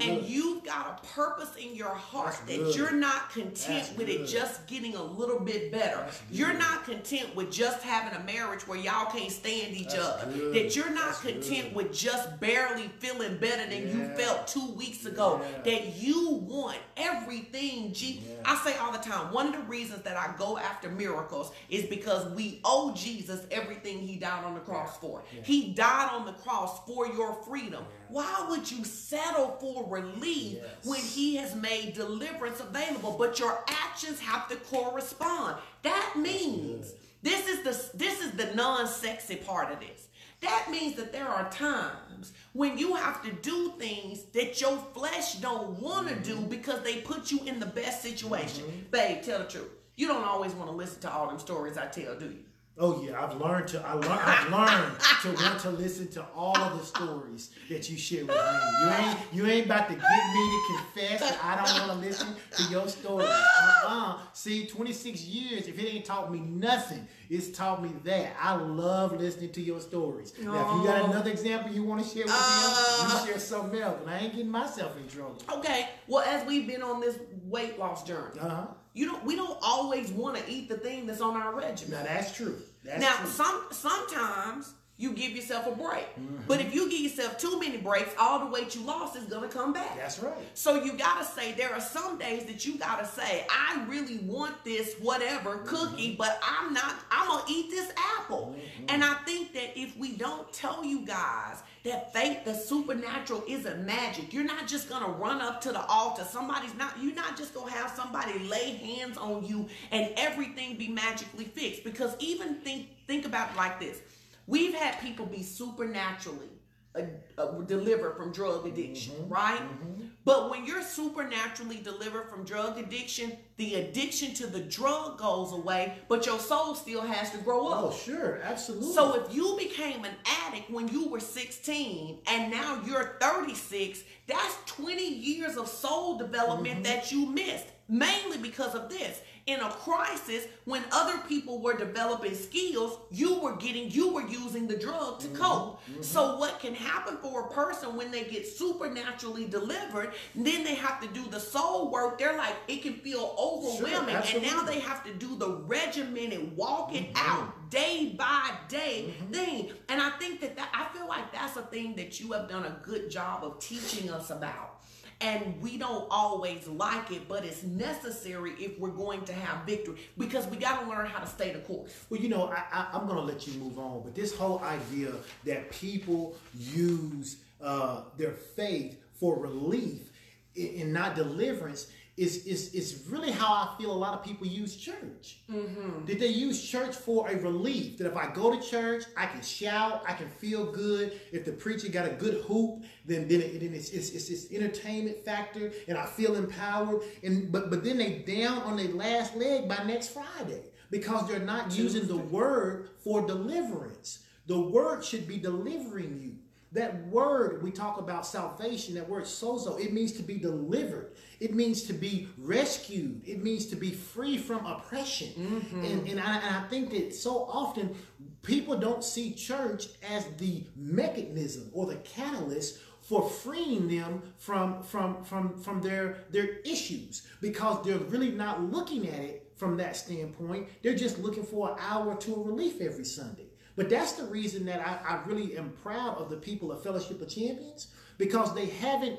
And you've got a purpose in your heart That's that good. you're not content That's with it just getting a little bit better. You're not content with just having a marriage where y'all can't stand each That's other. good. That you're not content good. with just barely feeling better than you felt two weeks ago. Yeah. That you want everything. G- Yeah. I say all the time, one of the reasons that I go after miracles is because we owe Jesus everything he died on the cross for. He died on the cross for your freedom. Why would you settle for relief Yes. when he has made deliverance available, but your actions have to correspond? That means this is the this is the non-sexy part of this. That means that there are times when you have to do things that your flesh don't want to mm-hmm. do because they put you in the best situation. Mm-hmm. Babe, tell the truth. You don't always want to listen to all them stories I tell, do you? Oh yeah, I've learned to I learned I've learned to want to listen to all of the stories that you share with me. You ain't you ain't about to get me to confess that I don't want to listen to your stories. Uh-uh. See, 26 years, if it ain't taught me nothing, it's taught me that. I love listening to your stories. Now, if you got Oh. another example you want to share with Uh. me, you share something else, but I ain't getting myself in trouble. Okay. Well, as we've been on this weight loss journey, Uh-huh. You don't we don't always want to eat the thing that's on our regimen. Now that's true. That's now, true. some sometimes you give yourself a break, Mm-hmm. but if you give yourself too many breaks, all the weight you lost is gonna come back. that's right. So you gotta say there are some days that you gotta say, I really want this whatever cookie, but I'm not. I'm gonna eat this apple. And I think that if we don't tell you guys that faith, the supernatural, isn't magic, you're not just gonna run up to the altar. Somebody's not. You're not just gonna have somebody lay hands on you and everything be magically fixed. Because even think think about it like this. We've had people be supernaturally uh, uh, delivered from drug addiction, mm-hmm. right? Mm-hmm. But when you're supernaturally delivered from drug addiction, the addiction to the drug goes away, but your soul still has to grow up. Oh, sure, absolutely. So if you became an addict when you were 16 and now you're 36, that's 20 years of soul development mm-hmm. that you missed, mainly because of this in a crisis when other people were developing skills you were getting you were using the drug to mm-hmm, cope. Mm-hmm. so what can happen for a person when they get supernaturally delivered then they have to do the soul work. They're like it can feel overwhelming. Sure, and now they have to do the regimented walking mm-hmm. out day by day mm-hmm. thing. And i think that, that i feel like that's a thing that you have done a good job of teaching us about and we don't always like it, but it's necessary if we're going to have victory because we got to learn how to stay the course. Well, you know, I, am going to let you move on, but this whole idea that people use uh, their faith for relief and not deliverance is, is, is really how I feel a lot of people use church. Mm-hmm. That they use church for a relief. That if I go to church, I can shout, I can feel good. If the preacher got a good hoop, then then, it, then it's, it's, it's this entertainment factor, and I feel empowered. And but but then they down on their last leg by next Friday because they're not Tuesday. using the word for deliverance. The word should be delivering you. That word, we talk about salvation, that word sozo, it means to be delivered. It means to be rescued. It means to be free from oppression. Mm-hmm. And, and I, and I think that so often people don't see church as the mechanism or the catalyst for freeing them from from from from their their issues because they're really not looking at it from that standpoint they're just looking for an hour or two of relief every sunday but that's the reason that I, I really am proud of the people of Fellowship of Champions because they haven't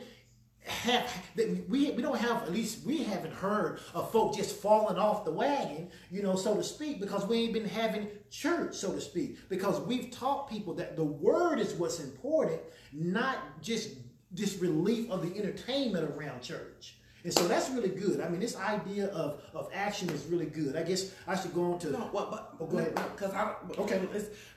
have we we don't have at least we haven't heard of folk just falling off the wagon, you know, so to speak, because we ain't been having church, so to speak, because we've taught people that the word is what's important, not just this relief of the entertainment around church. And so that's really good. I mean, this idea of, of action is really good. I guess I should go on to. No, well, but oh, go ahead. Because I okay.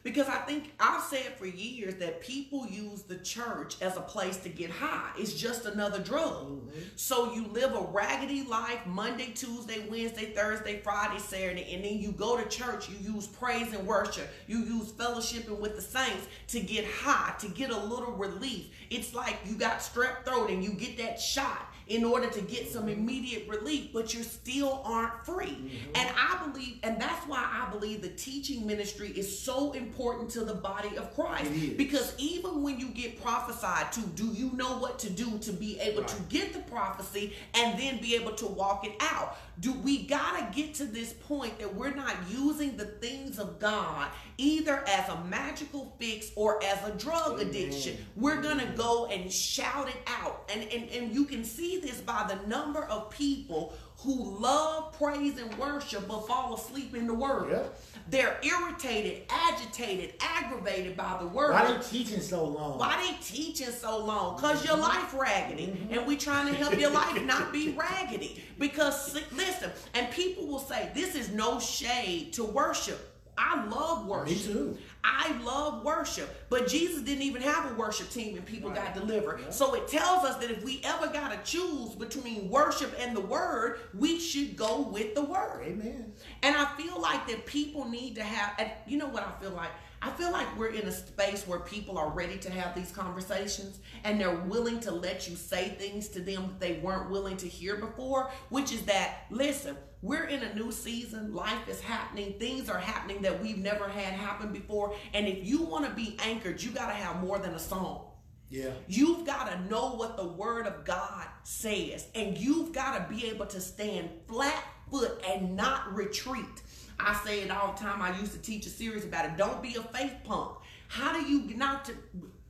because I think I've said for years that people use the church as a place to get high. It's just another drug. Mm-hmm. So you live a raggedy life Monday, Tuesday, Wednesday, Thursday, Friday, Saturday, and then you go to church. You use praise and worship. You use fellowshipping with the saints to get high, to get a little relief. It's like you got strep throat and you get that shot in order to get some immediate relief, but you still aren't free. Mm-hmm. And I believe, and that's why I believe the teaching ministry is so important to the body of Christ. Because even when you get prophesied to, do you know what to do to be able right. to get the prophecy and then be able to walk it out? Do we gotta get to this point that we're not using the things of God either as a magical fix or as a drug addiction? We're gonna go and shout it out. And, and, and you can see this by the number of people who love praise and worship but fall asleep in the word. Yep. They're irritated, agitated, aggravated by the word. Why they teaching so long? Why they teaching so long? Because your life raggedy. Mm-hmm. And we trying to help your life not be raggedy. Because listen, and people will say, this is no shade to worship. I love worship. Me too. I love worship. But Jesus didn't even have a worship team and people right. got delivered. Yeah. So it tells us that if we ever got to choose between worship and the word, we should go with the word. Amen. And I feel like that people need to have, and you know what I feel like? I feel like we're in a space where people are ready to have these conversations and they're willing to let you say things to them that they weren't willing to hear before, which is that, listen, we're in a new season. Life is happening. Things are happening that we've never had happen before. And if you want to be anchored, you got to have more than a song. Yeah. You've got to know what the word of God says. And you've got to be able to stand flat foot and not retreat. I say it all the time. I used to teach a series about it. Don't be a faith punk. How do you not to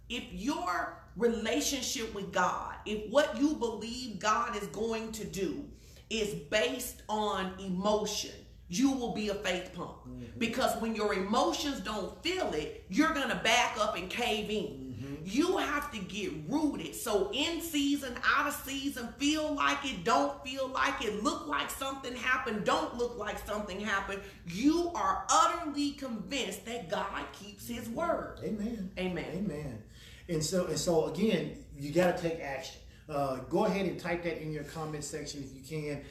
if your relationship with God, if what you believe God is going to do is based on emotion, you will be a faith punk. Mm-hmm. Because when your emotions don't feel it, you're going to back up and cave in. Mm-hmm. You have to get rooted. So in season, out of season, feel like it, don't feel like it, look like something happened, don't look like something happened. You are utterly convinced that God keeps his word. Amen. Amen. Amen. And so and so again, you got to take action. Uh, go ahead and type that in your comment section if you can.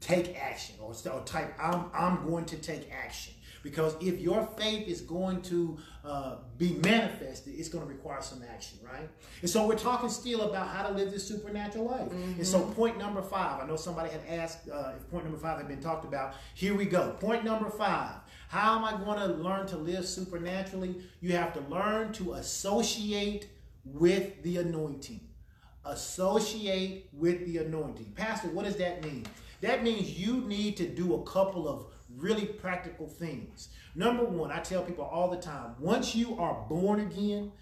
Take action, or, or type I'm I'm going to take action. Because if your faith is going to uh, be manifested, it's going to require some action, right? And so we're talking still about how to live this supernatural life. Mm-hmm. And so, point number five, I know somebody had asked uh, if point number five had been talked about. Here we go. Point number five how am I going to learn to live supernaturally? You have to learn to associate with the anointing. Associate with the anointing. Pastor, what does that mean? That means you need to do a couple of really practical things. Number one, I tell people all the time once you are born again,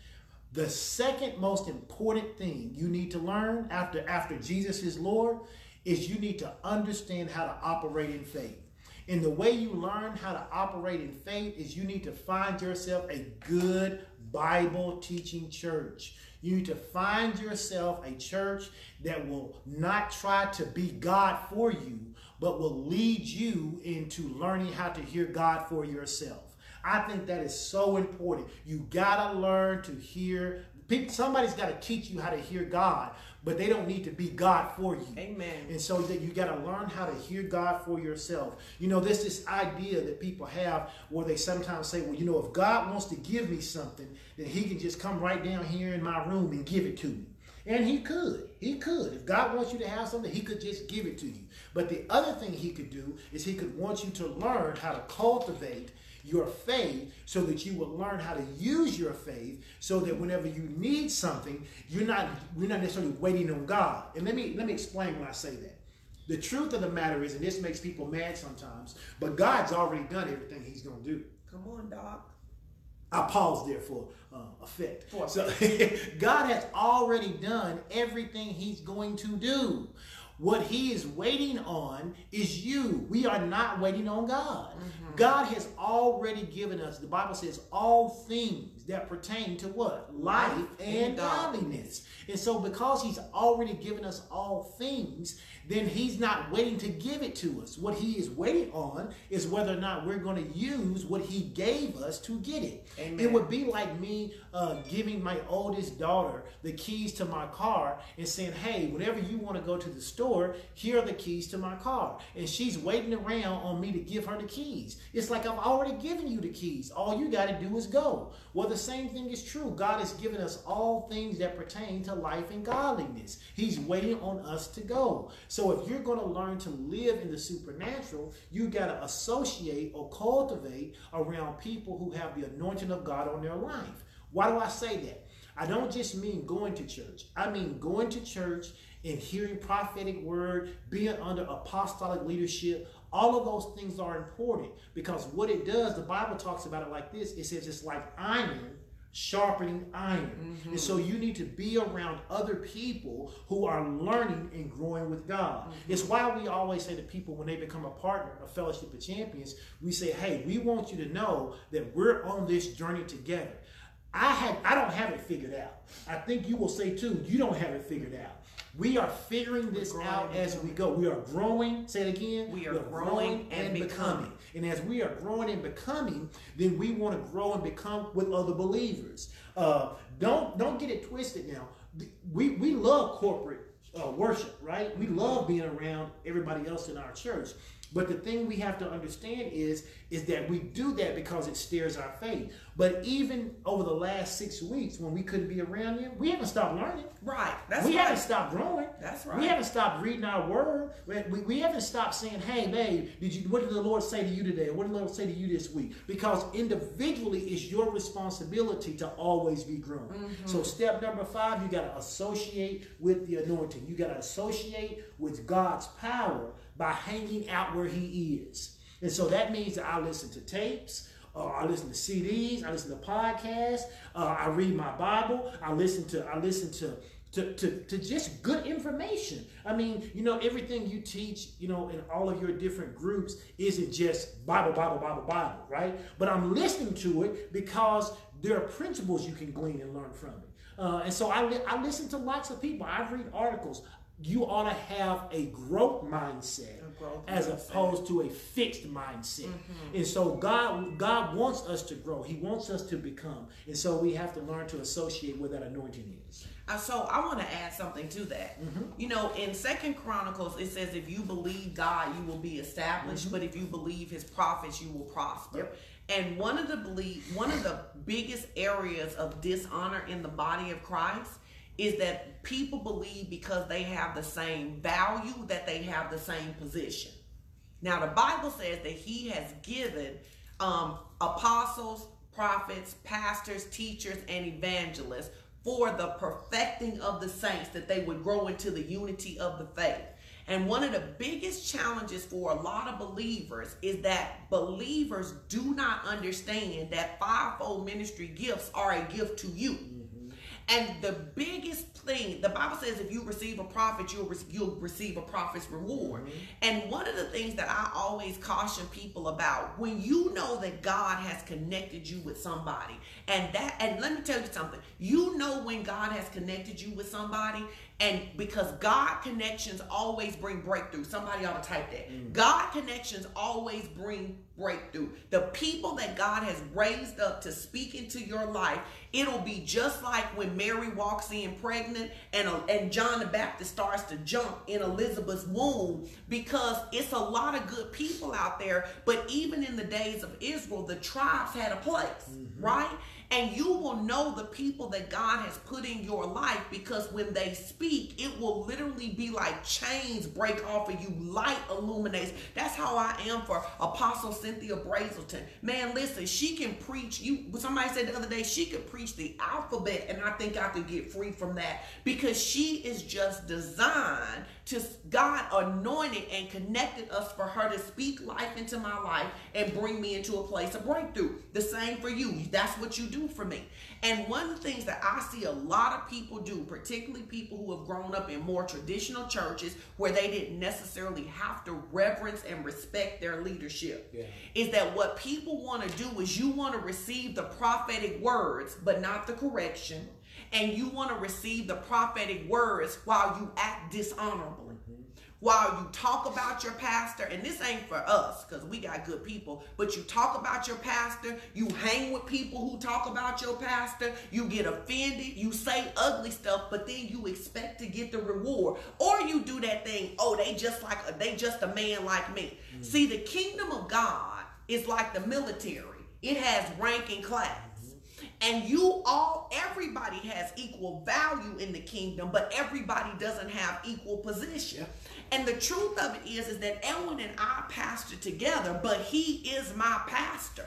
the second most important thing you need to learn after, after Jesus is Lord is you need to understand how to operate in faith. And the way you learn how to operate in faith is you need to find yourself a good Bible teaching church. You need to find yourself a church that will not try to be God for you, but will lead you into learning how to hear God for yourself. I think that is so important. You got to learn to hear. Somebody's got to teach you how to hear God, but they don't need to be God for you. Amen. And so that you got to learn how to hear God for yourself. You know, there's this idea that people have where they sometimes say, well, you know, if God wants to give me something, then he can just come right down here in my room and give it to me. And he could. He could. If God wants you to have something, he could just give it to you. But the other thing he could do is he could want you to learn how to cultivate your faith so that you will learn how to use your faith so that whenever you need something, you're not you're not necessarily waiting on God. And let me let me explain when I say that. The truth of the matter is, and this makes people mad sometimes, but God's already done everything He's going to do. Come on, Doc. I pause there for uh, effect. For so God has already done everything He's going to do. What he is waiting on is you. We are not waiting on God. Mm-hmm. God has already given us, the Bible says, all things that pertain to what? Life, Life and, godliness. And so, because he's already given us all things, then he's not waiting to give it to us. What he is waiting on is whether or not we're going to use what he gave us to get it. Amen. It would be like me uh, giving my oldest daughter the keys to my car and saying, hey, whenever you want to go to the store, here are the keys to my car. And she's waiting around on me to give her the keys. It's like I've already given you the keys. All you got to do is go. Well, the same thing is true. God has given us all things that pertain to life and godliness. He's waiting on us to go. So if you're going to learn to live in the supernatural, you got to associate or cultivate around people who have the anointing of God on their life. Why do I say that? I don't just mean going to church. I mean going to church and hearing prophetic word, being under apostolic leadership. All of those things are important because what it does, the Bible talks about it like this. It says it's like iron sharpening iron. Mm-hmm. And so you need to be around other people who are learning and growing with God. Mm-hmm. It's why we always say to people when they become a partner a Fellowship of Champions, we say, hey, we want you to know that we're on this journey together. I have I don't have it figured out. I think you will say too, you don't have it figured out. We are figuring this out as we go. We are growing. Say it again. We are, we are growing, growing, and, and becoming. becoming. And as we are growing and becoming, then we want to grow and become with other believers. Uh, don't don't get it twisted now. We we love corporate uh, worship, right? We love being around everybody else in our church. But the thing we have to understand is, is that we do that because it stirs our faith. But even over the last six weeks, when we couldn't be around you, we haven't stopped learning. Right. That's we right. haven't stopped growing. That's right. We haven't stopped reading our word. We, we haven't stopped saying, "Hey, babe, did you? What did the Lord say to you today? What did the Lord say to you this week?" Because individually, it's your responsibility to always be growing. Mm-hmm. So, step number five, you got to associate with the anointing. You got to associate with God's power by hanging out where He is. And so that means that I listen to tapes. Uh, I listen to CDs. I listen to podcasts. Uh, I read my Bible. I listen to. I listen to. To, to, to just good information. I mean, you know, everything you teach, you know, in all of your different groups isn't just Bible, Bible, Bible, Bible, right? But I'm listening to it because there are principles you can glean and learn from it. Uh, and so I, li- I listen to lots of people. I read articles. you ought to have a growth mindset growth as opposed to a fixed mindset. Mm-hmm. And so God God wants us to grow. He wants us to become. And so we have to learn to associate where that anointing is. Uh, so I want to add something to that. Mm-hmm. You know, in Second Chronicles, it says, "If you believe God, you will be established; mm-hmm. but if you believe His prophets, you will prosper." Yep. And one of the believe, one of the biggest areas of dishonor in the body of Christ is that people believe because they have the same value that they have the same position. Now, the Bible says that He has given um, apostles, prophets, pastors, teachers, and evangelists for the perfecting of the saints that they would grow into the unity of the faith. And one of the biggest challenges for a lot of believers is that believers do not understand that fivefold ministry gifts are a gift to you. And the biggest thing, the Bible says, if you receive a prophet, you'll, re- you'll receive a prophet's reward. Mm-hmm. And one of the things that I always caution people about, when you know that God has connected you with somebody, and that, and let me tell you something, you know when God has connected you with somebody, and because God connections always bring breakthrough. Somebody ought to type that. God connections always bring breakthrough. The people that God has raised up to speak into your life, it'll be just like when Mary walks in pregnant and, uh, and John the Baptist starts to jump in Elizabeth's womb because it's a lot of good people out there. But even in the days of Israel, the tribes had a place, right? And you will know the people that God has put in your life because when they speak, it will literally be like chains break off of you, light illuminates. That's how I am for Apostle Cynthia Brazelton. Man, listen, she can preach. You somebody said the other day she could preach the alphabet, and I think I could get free from that because she is just designed to God anointed and connected us for her to speak life into my life and bring me into a place of breakthrough. The same for you. That's what you do for me. And one of the things that I see a lot of people do, particularly people who have grown up in more traditional churches where they didn't necessarily have to reverence and respect their leadership, Yeah. is that what people want to do is you want to receive the prophetic words, but not the correction and you want to receive the prophetic words while you act dishonorably. While you talk about your pastor, and this ain't for us because we got good people, but you talk about your pastor, you hang with people who talk about your pastor, you get offended, you say ugly stuff, but then you expect to get the reward. Or you do that thing, oh, they just like they just a man like me. Mm. See, the kingdom of God is like the military. It has rank and class. And you all, everybody has equal value in the kingdom, but everybody doesn't have equal position. And the truth of it is, is that Elwin and I pastor together, but he is my pastor.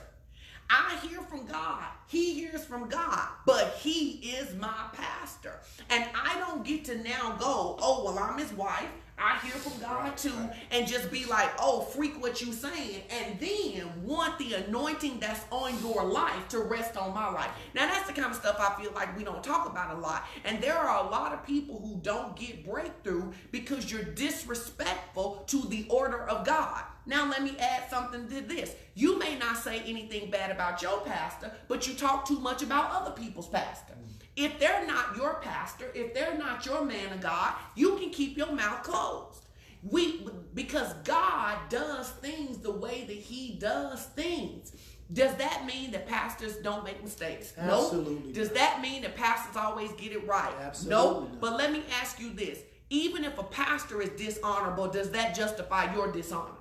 I hear from God. He hears from God, but he is my pastor. And I don't get to now go, oh, well, I'm his wife. I hear from God too, and just be like, oh, freak what you saying, and then want the anointing that's on your life to rest on my life. Now that's the kind of stuff I feel like we don't talk about a lot. And there are a lot of people who don't get breakthrough because you're disrespectful to the order of God. Now let me add something to this. You may not say anything bad about your pastor, but you talk too much about other people's pastor. If they're not your pastor, if they're not your man of God, you can keep your mouth closed. We because God does things the way that He does things. Does that mean that pastors don't make mistakes? Absolutely No. Does that mean that pastors always get it right? Absolutely No. not. But let me ask you this: even if a pastor is dishonorable, does that justify your dishonor?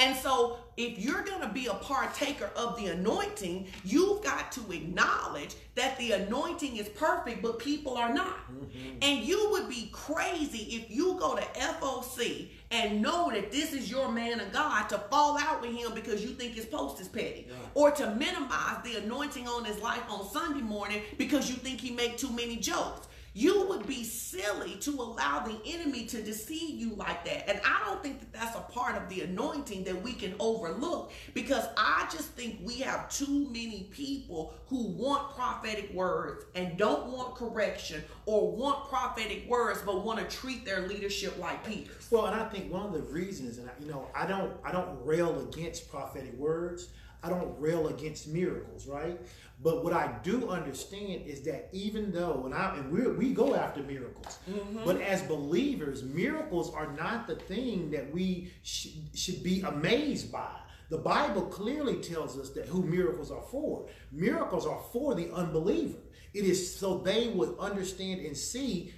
And so, if you're going to be a partaker of the anointing, you've got to acknowledge that the anointing is perfect, but people are not. Mm-hmm. And you would be crazy if you go to FOC and know that this is your man of God to fall out with him because you think his post is petty, or to minimize the anointing on his life on Sunday morning because you think he make too many jokes. You would be silly to allow the enemy to deceive you like that. And I don't think that that's a part of the anointing that we can overlook because I just think we have too many people who want prophetic words and don't want correction or want prophetic words but want to treat their leadership like Peter's. Well, and I think one of the reasons, and I, you know, I don't, I don't rail against prophetic words. I don't rail against miracles, right? But what I do understand is that even though, and I and we we go after miracles, mm-hmm. but as believers, miracles are not the thing that we sh- should be amazed by. The Bible clearly tells us that who miracles are for. Miracles are for the unbeliever. It is so they would understand and see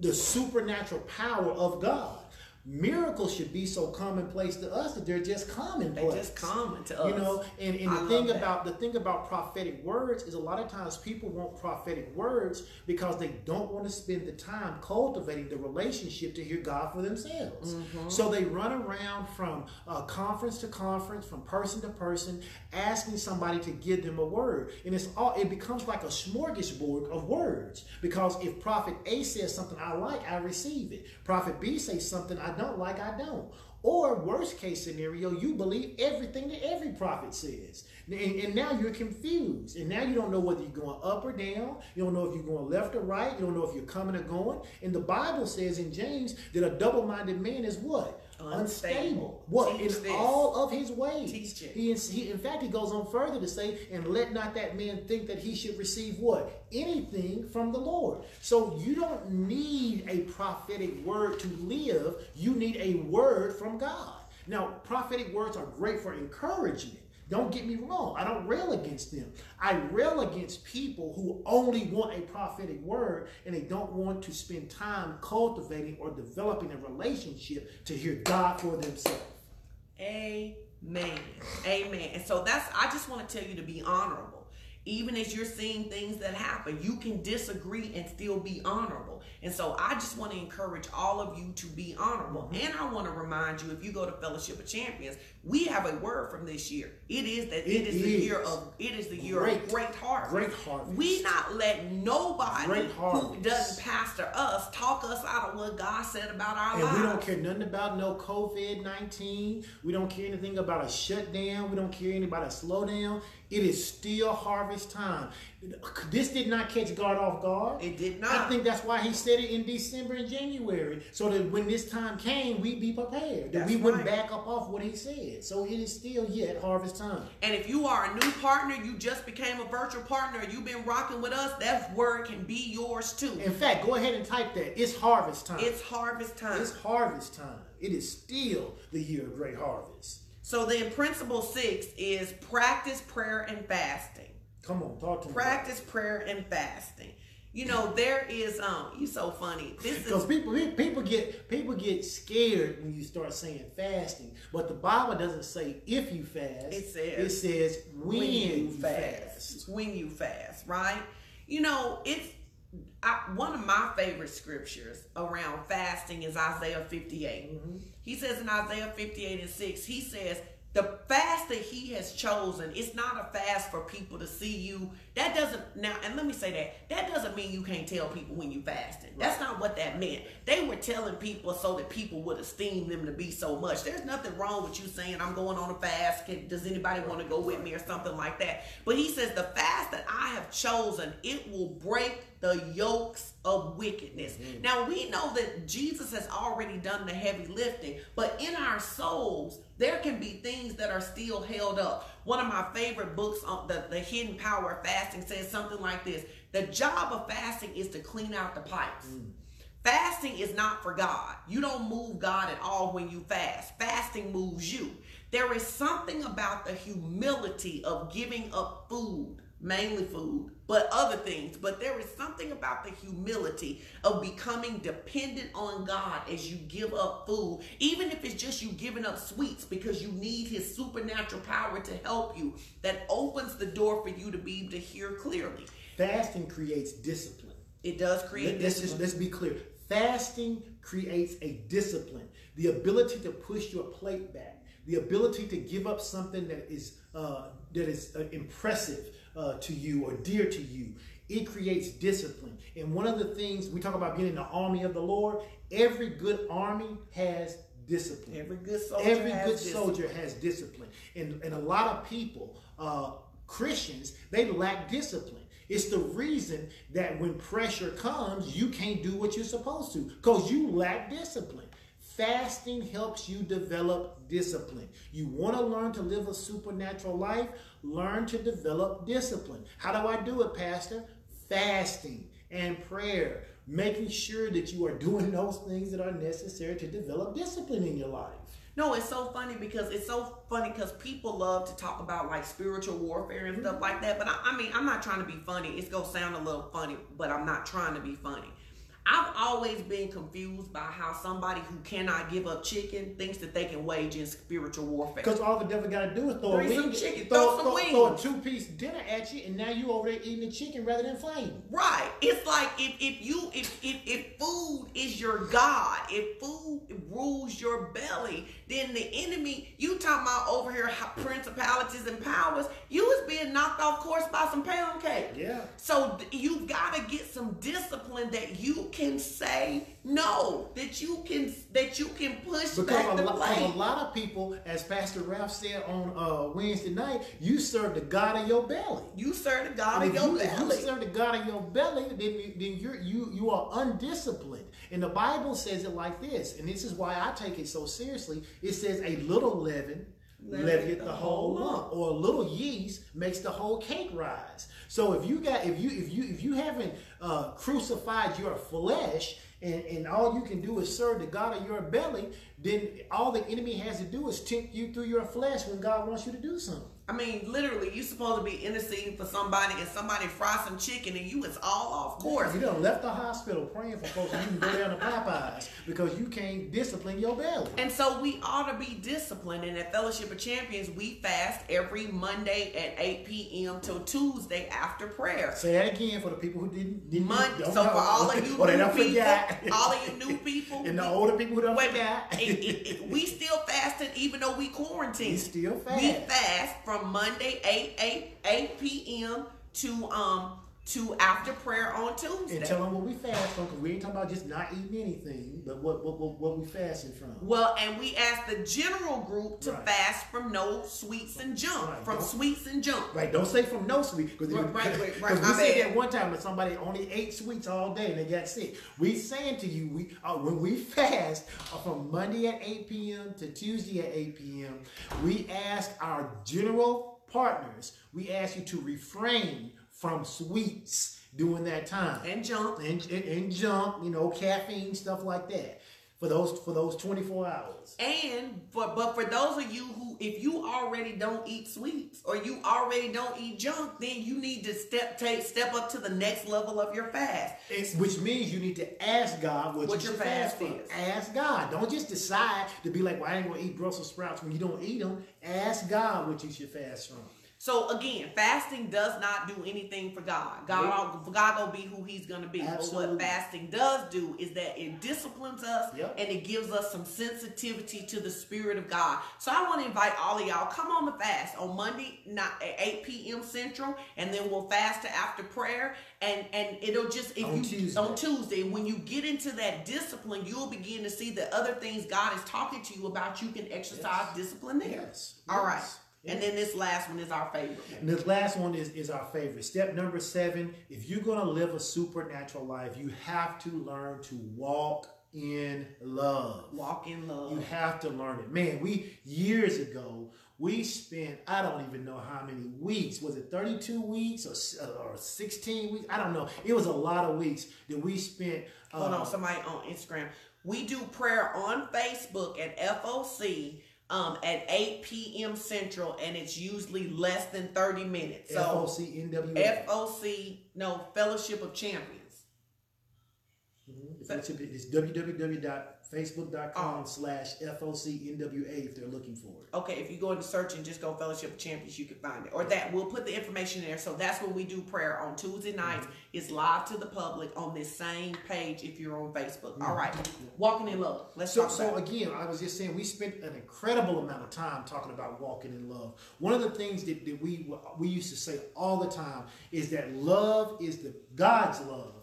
the supernatural power of God. Miracles should be so commonplace to us that they're just common, They commonplace. just common to us. You know, and, and I the thing about the thing about prophetic words is a lot of times people want prophetic words because they don't want to spend the time cultivating the relationship to hear God for themselves. Mm-hmm. So they run around from uh, conference to conference, from person to person, asking somebody to give them a word, and it's all it becomes like a smorgasbord of words because if Prophet A says something I like, I receive it. Prophet B says something I don't like, I don't. Or worst case scenario, you believe everything that every prophet says. And, and now you're confused. And now you don't know whether you're going up or down. You don't know if you're going left or right. You don't know if you're coming or going. And the Bible says in James that a double-minded man is what? Unstable. What? Teach in this. all of his ways. Teach it. He, he, in fact, he goes on further to say, and let not that man think that he should receive what? Anything from the Lord. So you don't need a prophetic word to live. You need a word from God. Now, prophetic words are great for encouragement. Don't get me wrong. I don't rail against them. I rail against people who only want a prophetic word and they don't want to spend time cultivating or developing a relationship to hear God for themselves. Amen. Amen. And so that's I just want to tell you to be honorable. Even as you're seeing things that happen, you can disagree and still be honorable. And so I just want to encourage all of you to be honorable. Mm-hmm. And I want to remind you if you go to Fellowship of Champions, we have a word from this year. It is that it It is, the year of it is the year Great. of great harvest. Great harvest. We not let nobody who doesn't pastor us talk us out of what God said about our And lives. we don't care nothing about no COVID 19. We don't care anything about a shutdown. We don't care anything about a slowdown. It is still harvest time. This did not catch God off guard. It did not. I think that's why he said it in December and January, so that when this time came, we'd be prepared. That we wouldn't right. back up off what he said. So it is still yet harvest time. And if you are a new partner, you just became a virtual partner, you've been rocking with us, that word can be yours too. In fact, go ahead and type that. It's harvest time. It's harvest time. it's harvest time. It is still the year of great harvest. So then principle six is practice prayer and fasting. Come on, talk to me. Practice prayer and fasting. You know, there is um you so funny. This Because people people get people get scared when you start saying fasting, but the Bible doesn't say if you fast. It says it says when, you fast. When you fast, right? You know, it's I, one of my favorite scriptures around fasting is Isaiah 58. Mm-hmm. He says in Isaiah 58 and 6, he says, the fast that he has chosen, it's not a fast for people to see you. That doesn't now, and let me say that that doesn't mean you can't tell people when you fasting. That's not what that meant. They were telling people so that people would esteem them to be so much. There's nothing wrong with you saying I'm going on a fast. Can, does anybody want to go with me or something like that? But he says the fast that I have chosen, it will break the yokes of wickedness. Mm-hmm. Now we know that Jesus has already done the heavy lifting, but in our souls, there can be things that are still held up. One of my favorite books on the, the hidden power of fasting says something like this. The job of fasting is to clean out the pipes. Mm. Fasting is not for God. You don't move God at all when you fast. Fasting moves you. There is something about the humility of giving up food, mainly food, but other things. But there is something about the humility of becoming dependent on God as you give up food, even if it's just you giving up sweets because you need His supernatural power to help you, that opens the door for you to be able to hear clearly. Fasting creates discipline. It does create Let- Let's just discipline. let's be clear. Fasting creates a discipline, the ability to push your plate back, the ability to give up something that is uh, that is uh, impressive uh, to you or dear to you. It creates discipline, and one of the things we talk about getting in the army of the Lord. Every good army has discipline. Every good soldier Every has good discipline. soldier has discipline, and and a lot of people, uh, Christians, they lack discipline. It's the reason that when pressure comes, you can't do what you're supposed to because you lack discipline. Fasting helps you develop discipline. You want to learn to live a supernatural life? Learn to develop discipline. How do I do it, Pastor? Fasting and prayer, making sure that you are doing those things that are necessary to develop discipline in your life. No, it's so funny because it's so funny because people love to talk about like spiritual warfare and stuff mm-hmm. like that. But I, I mean, I'm not trying to be funny. It's gonna sound a little funny, but I'm not trying to be funny. I've always been confused by how somebody who cannot give up chicken thinks that they can wage in spiritual warfare. Because all the devil got to do is throw a Bring some wing, chicken, throw, throw some throw, throw a two-piece dinner at you, and now you over there eating the chicken rather than flame. Right. It's like if, if you if, if if food is your God, if food rules your belly, then the enemy, you talking about over here principalities and powers, you was being knocked off course by some pound cake. Yeah. So th- you gotta get some discipline that you can say no, that you can that you can push Because back a, the lot, because a lot of people, as Pastor Ralph said on uh, Wednesday night, you serve the God of your belly. You serve the God And of your you, if you serve the God of your belly, then, you- then you're, you you are undisciplined. And the Bible says it like this, and this is why I take it so seriously. It says a little Leaven leaveneth the the whole whole lump, or a little yeast makes the whole cake rise. So if you got if you if you if you haven't uh, crucified your flesh and, and all you can do is serve the God of your belly, then all the enemy has to do is tempt you through your flesh when God wants you to do something. I mean, literally, you supposed to be interceding for somebody and somebody fry some chicken and you is all off course. You done left the hospital praying for folks and you can go down to Popeyes because you can't discipline your belly. And so we ought to be disciplined. And at Fellowship of Champions, we fast every Monday at 8 p.m. till Tuesday after prayer. Say that again for the people who didn't. didn't Monday. So know. for all of you new people, all of you new people, and the older people who don't wait forget. it- it- it- we still fasting even though we quarantine. We still fast. We fast from Monday 8 8 8 p.m. to um to after prayer on Tuesday. and tell them what we fast from because we ain't talking about just not eating anything, but what what what, what we fasting from. Well, and we asked the general group to Right. fast from no sweets and junk, Right. from Don't- sweets and junk. Right, don't say from no sweet because Right, right, right, right, we my said bad. that one time that somebody only ate sweets all day and they got sick. We saying to you, we uh, when we fast uh, from Monday at 8 p.m. to Tuesday at 8 p.m., we ask our general partners, we ask you to refrain from sweets during that time And junk. and, and, and junk, you know, caffeine stuff like that for those for those 24 hours. And for but for those of you who if you already don't eat sweets or you already don't eat junk, then you need to step take step up to the next level of your fast. It's, which means you need to ask God what, What you your fast fast from. is. Ask God. Don't just decide to be like, well, I ain't gonna eat Brussels sprouts when you don't eat them. Ask God what you should fast from. So again, fasting does not do anything for God. God, God gonna be who He's gonna be. But what fasting does do is that it disciplines us Yep. and it gives us some sensitivity to the Spirit of God. So I want to invite all of y'all come on the fast on Monday, not at 8 p.m. Central, and then we'll fast after prayer. And and it'll just if On you Tuesday. on Tuesday, when you get into that discipline, you'll begin to see the other things God is talking to you about. You can exercise Yes. discipline there. Yes. All Yes. right. And then this last one is our favorite. And this last one is, is our favorite. Step number seven if you're going to live a supernatural life, you have to learn to walk in love. Walk in love. You have to learn it. Man, we, years ago, we spent, I don't even know how many weeks. Was it 32 weeks or, or 16 weeks? I don't know. It was a lot of weeks that we spent. Uh, Hold on, somebody on Instagram. We do prayer on Facebook at FOC um, at 8 p.m. Central, and it's usually less than 30 minutes. So FOCNWA. FOC, no, Fellowship of Champions. It's, it's www.facebook.com Oh. slash FOCNWA if they're looking for it. Okay, if you go into search and just go Fellowship of Champions, you can find it. Or that we'll put the information there. So that's when we do prayer on Tuesday nights. Mm-hmm. It's live to the public on this same page if you're on Facebook. Mm-hmm. All right, walking in love. Let's So, talk so about. it. again, I was just saying we spent an incredible amount of time talking about walking in love. One of the things that, that we we used to say all the time is that love is the God's love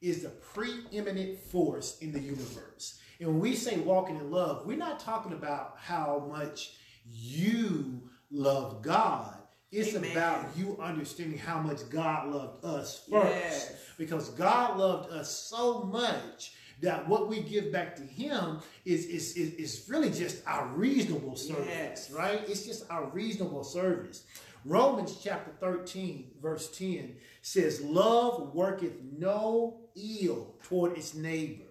is the preeminent force in the universe. And when we say walking in love, we're not talking about how much you love God. It's Amen. about you understanding how much God loved us first. Yes. Because God loved us so much that what we give back to Him is is is, is really just our reasonable service, Yes. right? It's just our reasonable service. Romans chapter 13, verse 10 says, Love worketh no ill toward its neighbor.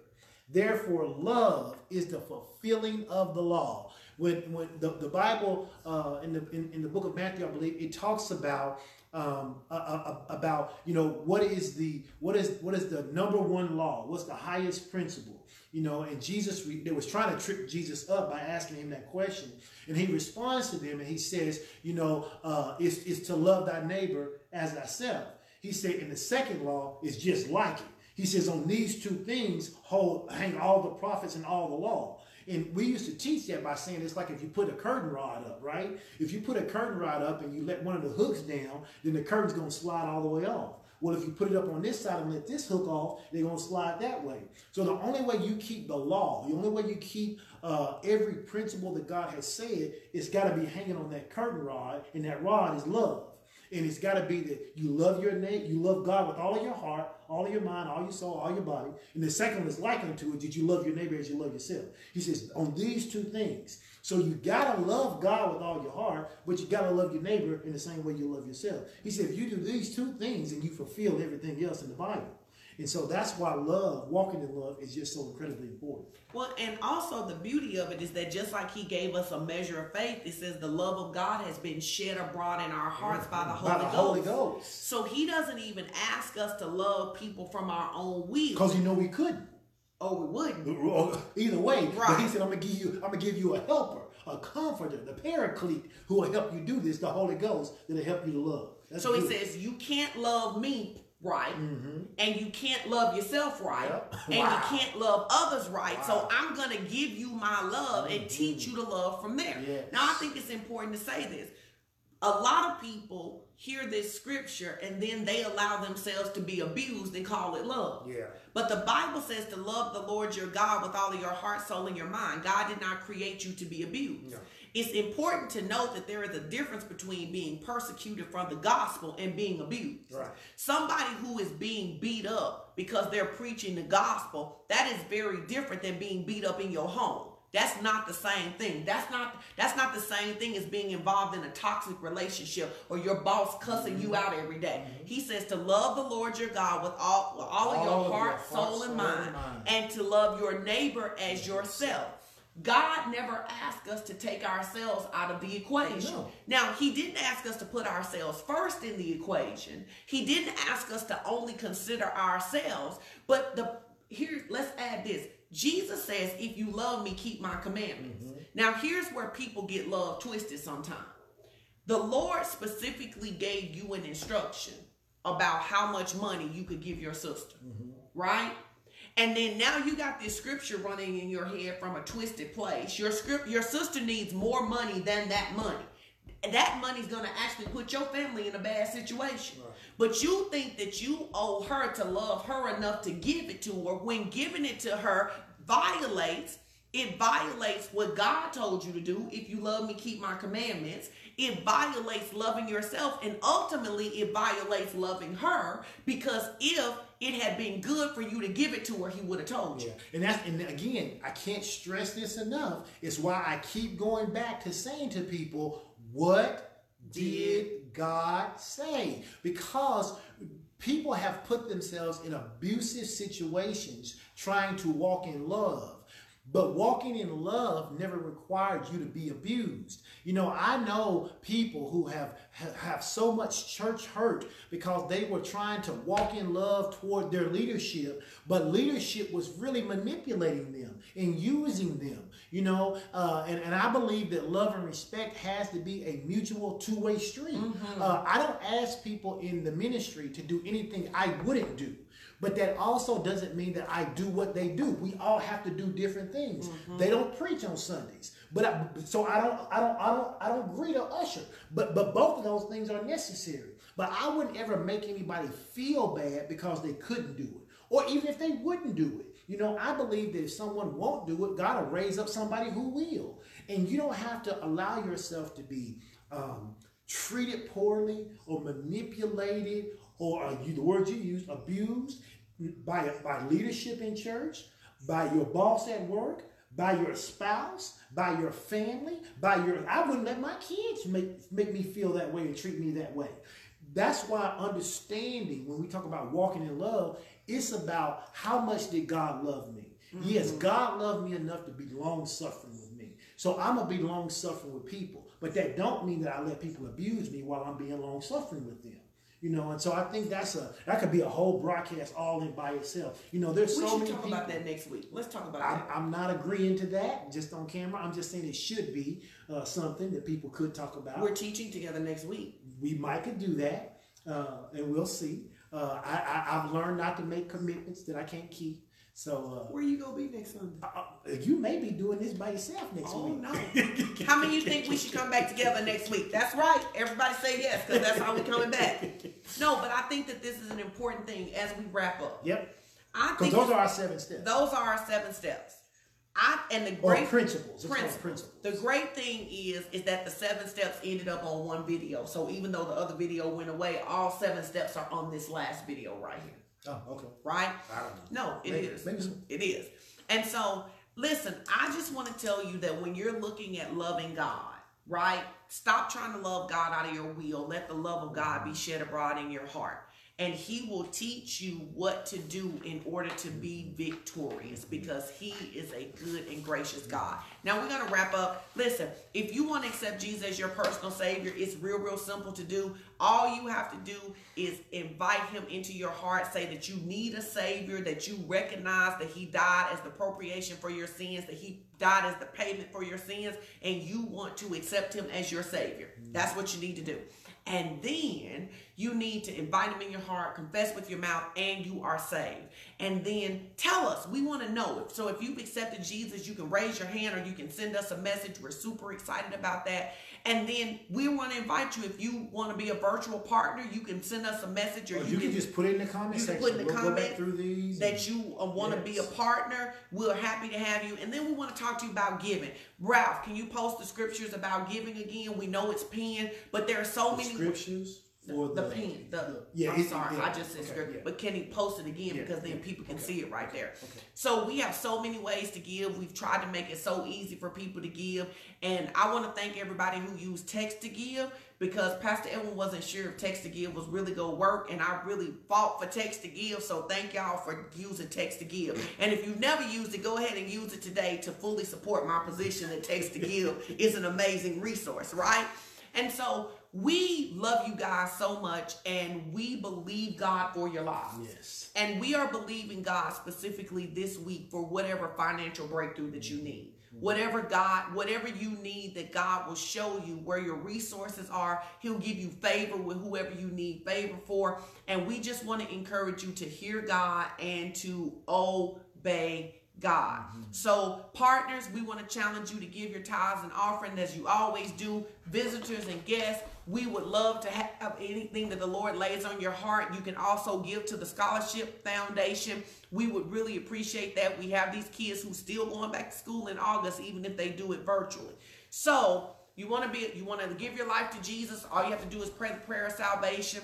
Therefore, love is the fulfilling of the law. When, when the, the Bible uh, in, the, in, in the book of Matthew, I believe, it talks about um, uh, about you know what is the what is what is the number one law? What's the highest principle? You know, and Jesus they was trying to trip Jesus up by asking him that question, and he responds to them and he says, you know, uh, it's, it's to love thy neighbor as thyself. He said, and the second law is just like it. He says, on these two things hold hang all the prophets and all the law. And we used to teach that by saying it's like if you put a curtain rod up, right? If you put a curtain rod up and you let one of the hooks down, then the curtain's gonna slide all the way off. Well, if you put it up on this side and let this hook off, they're gonna slide that way. So the only way you keep the law, the only way you keep uh, every principle that God has said, it's got to be hanging on that curtain rod, and that rod is love. And it's got to be that you love your name, you love God with all of your heart, all of your mind, all your soul, all your body. And the second one is like unto it, that you love your neighbor as you love yourself. He says, on these two things. So you gotta love God with all your heart, but you gotta love your neighbor in the same way you love yourself. He said, if you do these two things, and you fulfill everything else in the Bible. And so that's why love, walking in love, is just so incredibly important. Well, and also the beauty of it is that just like He gave us a measure of faith, it says the love of God has been shed abroad in our hearts by the Holy By the Ghost. Holy Ghost. So He doesn't even ask us to love people from our own will. Because you know we couldn't. Oh, we wouldn't. Uh, either way, but Right. he said, "I'm gonna give you, I'm gonna give you a helper, a comforter, the Paraclete, who will help you do this. The Holy Ghost that'll help you to love." That's So he says, You can't love me right, mm-hmm. and you can't love yourself right, Yep. and Wow. you can't love others right. So I'm to give you my love and mm-hmm. teach you to love from there. Yes. Now, I think it's important to say this. A lot of people hear this scripture and then they allow themselves to be abused and call it love. Yeah. But the Bible says to love the Lord your God with all of your heart, soul, and your mind. God did not create you to be abused. No. It's important to note that there is a difference between being persecuted from the gospel and being abused. Right. Somebody who is being beat up because they're preaching the gospel, that is very different than being beat up in your home. That's not the same thing. That's not that's not the same thing as being involved in a toxic relationship or your boss cussing you out every day. Mm-hmm. He says to love the Lord your God with all with all, of All your of your heart, heart, soul, soul, and and mind, mind. and to love your neighbor as yourself. God never asked us to take ourselves out of the equation. No. Now, he didn't ask us to put ourselves first in the equation. He didn't ask us to only consider ourselves. But the here, let's add this. Jesus says, if you love me, keep my commandments. Mm-hmm. Now, here's where people get love twisted sometimes. The Lord specifically gave you an instruction about how much money you could give your sister, mm-hmm. right? And then now you got this scripture running in your head from a twisted place. Your script, your sister needs more money than that money. That money's gonna actually put your family in a bad situation. But you think that you owe her to love her enough to give it to her. When giving it to her violates it violates what God told you to do. If you love me, keep my commandments. It violates loving yourself. And ultimately, it violates loving her because if it had been good for you to give it to her, he would have told you. Yeah. And that's and again, I can't stress this enough. It's why I keep going back to saying to people, what did God say? Because people have put themselves in abusive situations trying to walk in love. But walking in love never required you to be abused. You know, I know people who have have, so much church hurt because they were trying to walk in love toward their leadership, but leadership was really manipulating them and using them. You know, uh, and and I believe that love and respect has to be a mutual two way street. Uh, I don't ask people in the ministry to do anything I wouldn't do. But that also doesn't mean that I do what they do. We all have to do different things. They don't preach on Sundays, but I, so I don't, I don't, I don't, I don't greet or usher. But but both of those things are necessary. But I wouldn't ever make anybody feel bad because they couldn't do it, or even if they wouldn't do it. You know, I believe that if someone won't do it, God will raise up somebody who will. And you don't have to allow yourself to be um, treated poorly or manipulated or uh, you, the word you use, abused by, by leadership in church. by your boss at work, by your spouse, by your family, by your I wouldn't let my kids make make me feel that way and treat me that way. That's why understanding when we talk about walking in love, it's about how much did God love me? Mm-hmm. Yes, God loved me enough to be long suffering with me. So I'm gonna be long suffering with people. But that don't mean that I let people abuse me while I'm being long suffering with them. You know, and so I think that's a that could be a whole broadcast all in by itself. You know, there's we so many We should talk people. about that next week. Let's talk about I'm, that. I'm not agreeing to that just on camera. I'm just saying it should be uh, something that people could talk about. We're teaching together next week. we might could do that, uh, and we'll see. Uh, I, I, I've learned not to make commitments that I can't keep. So Where you gonna be next Sunday? uh, uh, you may be doing this by yourself next Oh week. Oh no! How many you think we should come back together next week? That's right. Everybody say yes because that's how we're coming back. No, but I think that this is an important thing as we wrap up. Yep, I think those are our seven steps those are our seven steps. I and the or great principles. Principles. principles. The great thing is is that the seven steps ended up on one video. So even though the other video went away, all seven steps are on this last video right here. Oh, okay. Right? I don't know. No, it Maybe- is. maybe so. It is. And so, listen, I just want to tell you that when you're looking at loving God, right? Stop trying to love God out of your will. Let the love of God be shed abroad in your heart. And he will teach you what to do in order to be victorious because he is a good and gracious God. Now we're going to wrap up. Listen, if you want to accept Jesus as your personal savior, it's real, real simple to do. All you have to do is invite him into your heart, say that you need a savior, that you recognize that he died as the propitiation for your sins, that he died as the payment for your sins, and you want to accept him as your savior. That's what you need to do. And then you need to invite him in your heart, confess with your mouth, and you are saved. And then tell us. We want to know. So if you've accepted Jesus, you can raise your hand or you can send us a message. We're super excited about that. And then we want to invite you. If you want to be a virtual partner, you can send us a message or Or you, you can just put it in the comment you can section. put in the we'll comment through these. that you uh, want to be a partner. We're happy to have you. And then we want to talk to you about giving. Ralph, can you post the scriptures about giving again? We know it's pinned, but there are so The many scriptures or the, the. The, yeah, I'm sorry, yeah, I just said okay, yeah. but can he post it again Yeah, because then people can okay, see it right there. okay. So we have so many ways to give. We've tried to make it so easy for people to give, and I want to thank everybody who used text to give because Pastor Edwin wasn't sure if text to give was really gonna work, and I really fought for text to give. So thank y'all for using text to give. And if you've never used it, go ahead and use it today to fully support my position that text to give is an amazing resource, right? And so we love you guys so much and we believe God for your lives. Yes. And we are believing God specifically this week for whatever financial breakthrough that you mm-hmm. need. Whatever God, whatever you need, that God will show you where your resources are. He'll give you favor with whoever you need favor for. And we just want to encourage you to hear God and to obey God. Mm-hmm. So, partners, we want to challenge you to give your tithes and offering as you always do. Visitors and guests, we would love to have anything that the Lord lays on your heart. You can also give to the Scholarship Foundation. We would really appreciate that. We have these kids who still going back to school in August, even if they do it virtually. So, you want to be you want to give your life to Jesus. All you have to do is pray the prayer of salvation.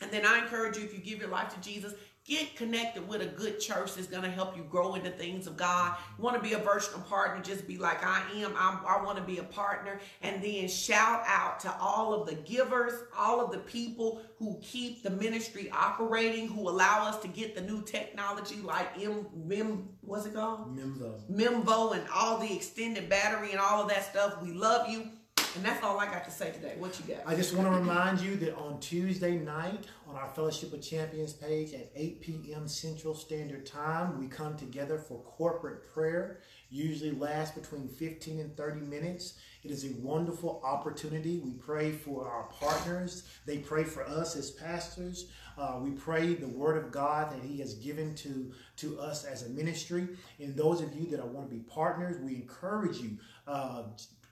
And then I encourage you, if you give your life to Jesus, get connected with a good church that's going to help you grow in the things of God. You want to be a virtual partner, just be like I am. I'm, I want to be a partner. And then shout out to all of the givers, all of the people who keep the ministry operating, who allow us to get the new technology like M, Mim, what's it called? Memvo. Mimvo and all the extended battery and all of that stuff. We love you. And that's all I got to say today. What you got? I just want to remind you that on Tuesday night on our Fellowship of Champions page at 8 p.m. Central Standard Time, we come together for corporate prayer. Usually lasts between 15 and 30 minutes. It is a wonderful opportunity. We pray for our partners. They pray for us as pastors. Uh, we pray the word of God that He has given to, to us as a ministry. And those of you that want to be partners, we encourage you. Uh,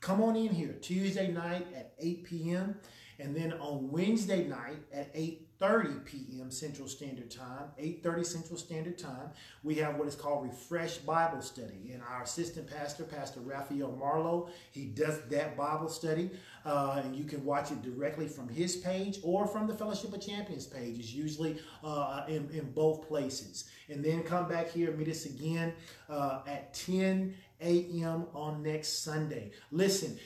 come on in here Tuesday night at 8 p.m. and then on Wednesday night at 8 8.30 p.m. Central Standard Time, 8.30 Central Standard Time. We have what is called Refresh Bible Study. And our assistant pastor, Pastor Raphael Marlowe, he does that Bible study. Uh, and you can watch it directly from his page or from the Fellowship of Champions page. It's usually uh, in, in both places. And then come back here, meet us again uh, at 10 a.m. on next Sunday. Listen,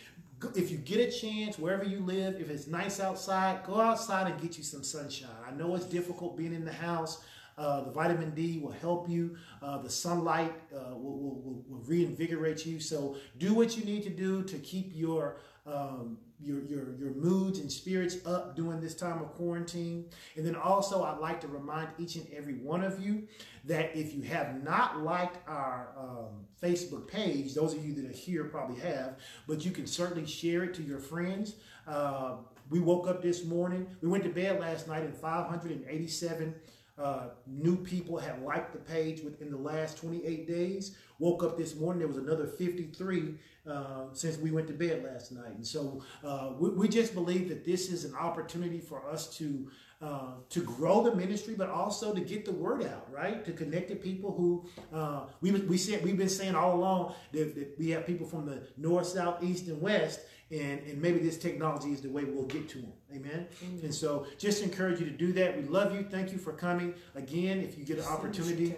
if you get a chance, wherever you live, if it's nice outside, go outside and get you some sunshine. I know it's difficult being in the house. Uh, the vitamin D will help you. Uh, the sunlight uh, will, will, will, reinvigorate you. So do what you need to do to keep your um, your, your, your moods and spirits up during this time of quarantine. And then also, I'd like to remind each and every one of you that if you have not liked our um, Facebook page, those of you that are here probably have, but you can certainly share it to your friends. Uh, we woke up this morning, we went to bed last night, and 587 uh, new people had liked the page within the last 28 days. Woke up this morning, there was another 53 uh, since we went to bed last night. And so uh, we, we, just believe that this is an opportunity for us to uh, to grow the ministry, but also to get the word out, right? To connect to people who uh, we we said we've been saying all along that, that, we have people from the north, south, east, and west, and and maybe this technology is the way we'll get to them. Amen. Amen. And so just encourage you to do that. We love you. Thank you for coming again. If you get an opportunity.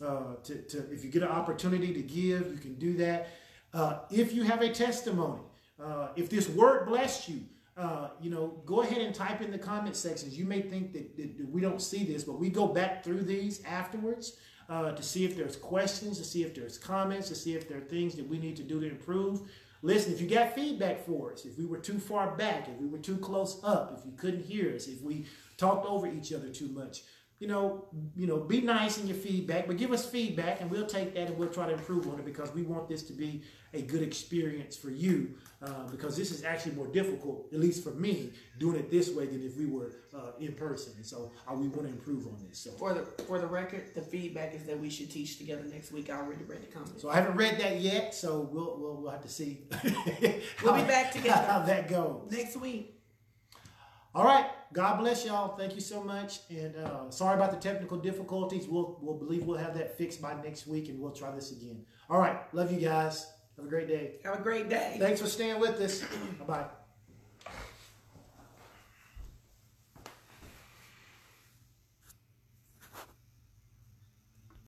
Uh, to, to, if you get an opportunity to give, you can do that. Uh, if you have a testimony, uh, if this word blessed you, uh, you know, go ahead and type in the comment sections. You may think that, that, we don't see this, but we go back through these afterwards uh, to see if there's questions, to see if there's comments, to see if there are things that we need to do to improve. Listen, if you got feedback for us, if we were too far back, if we were too close up, if you couldn't hear us, if we talked over each other too much, you know, you know, be nice in your feedback, but give us feedback and we'll take that and we'll try to improve on it because we want this to be a good experience for you uh, because this is actually more difficult, at least for me, doing it this way than if we were uh, in person. And so uh, we want to improve on this. So for the for the record, the feedback is that we should teach together next week. I already read the comments. So I haven't read that yet, so we'll we'll, we'll have to see. we'll be back together how that goes next week. All right. God bless y'all. Thank you so much. And uh, sorry about the technical difficulties. We'll, we'll believe we'll have that fixed by next week and we'll try this again. All right. Love you guys. Have a great day. Have a great day. Thanks for staying with us. bye bye.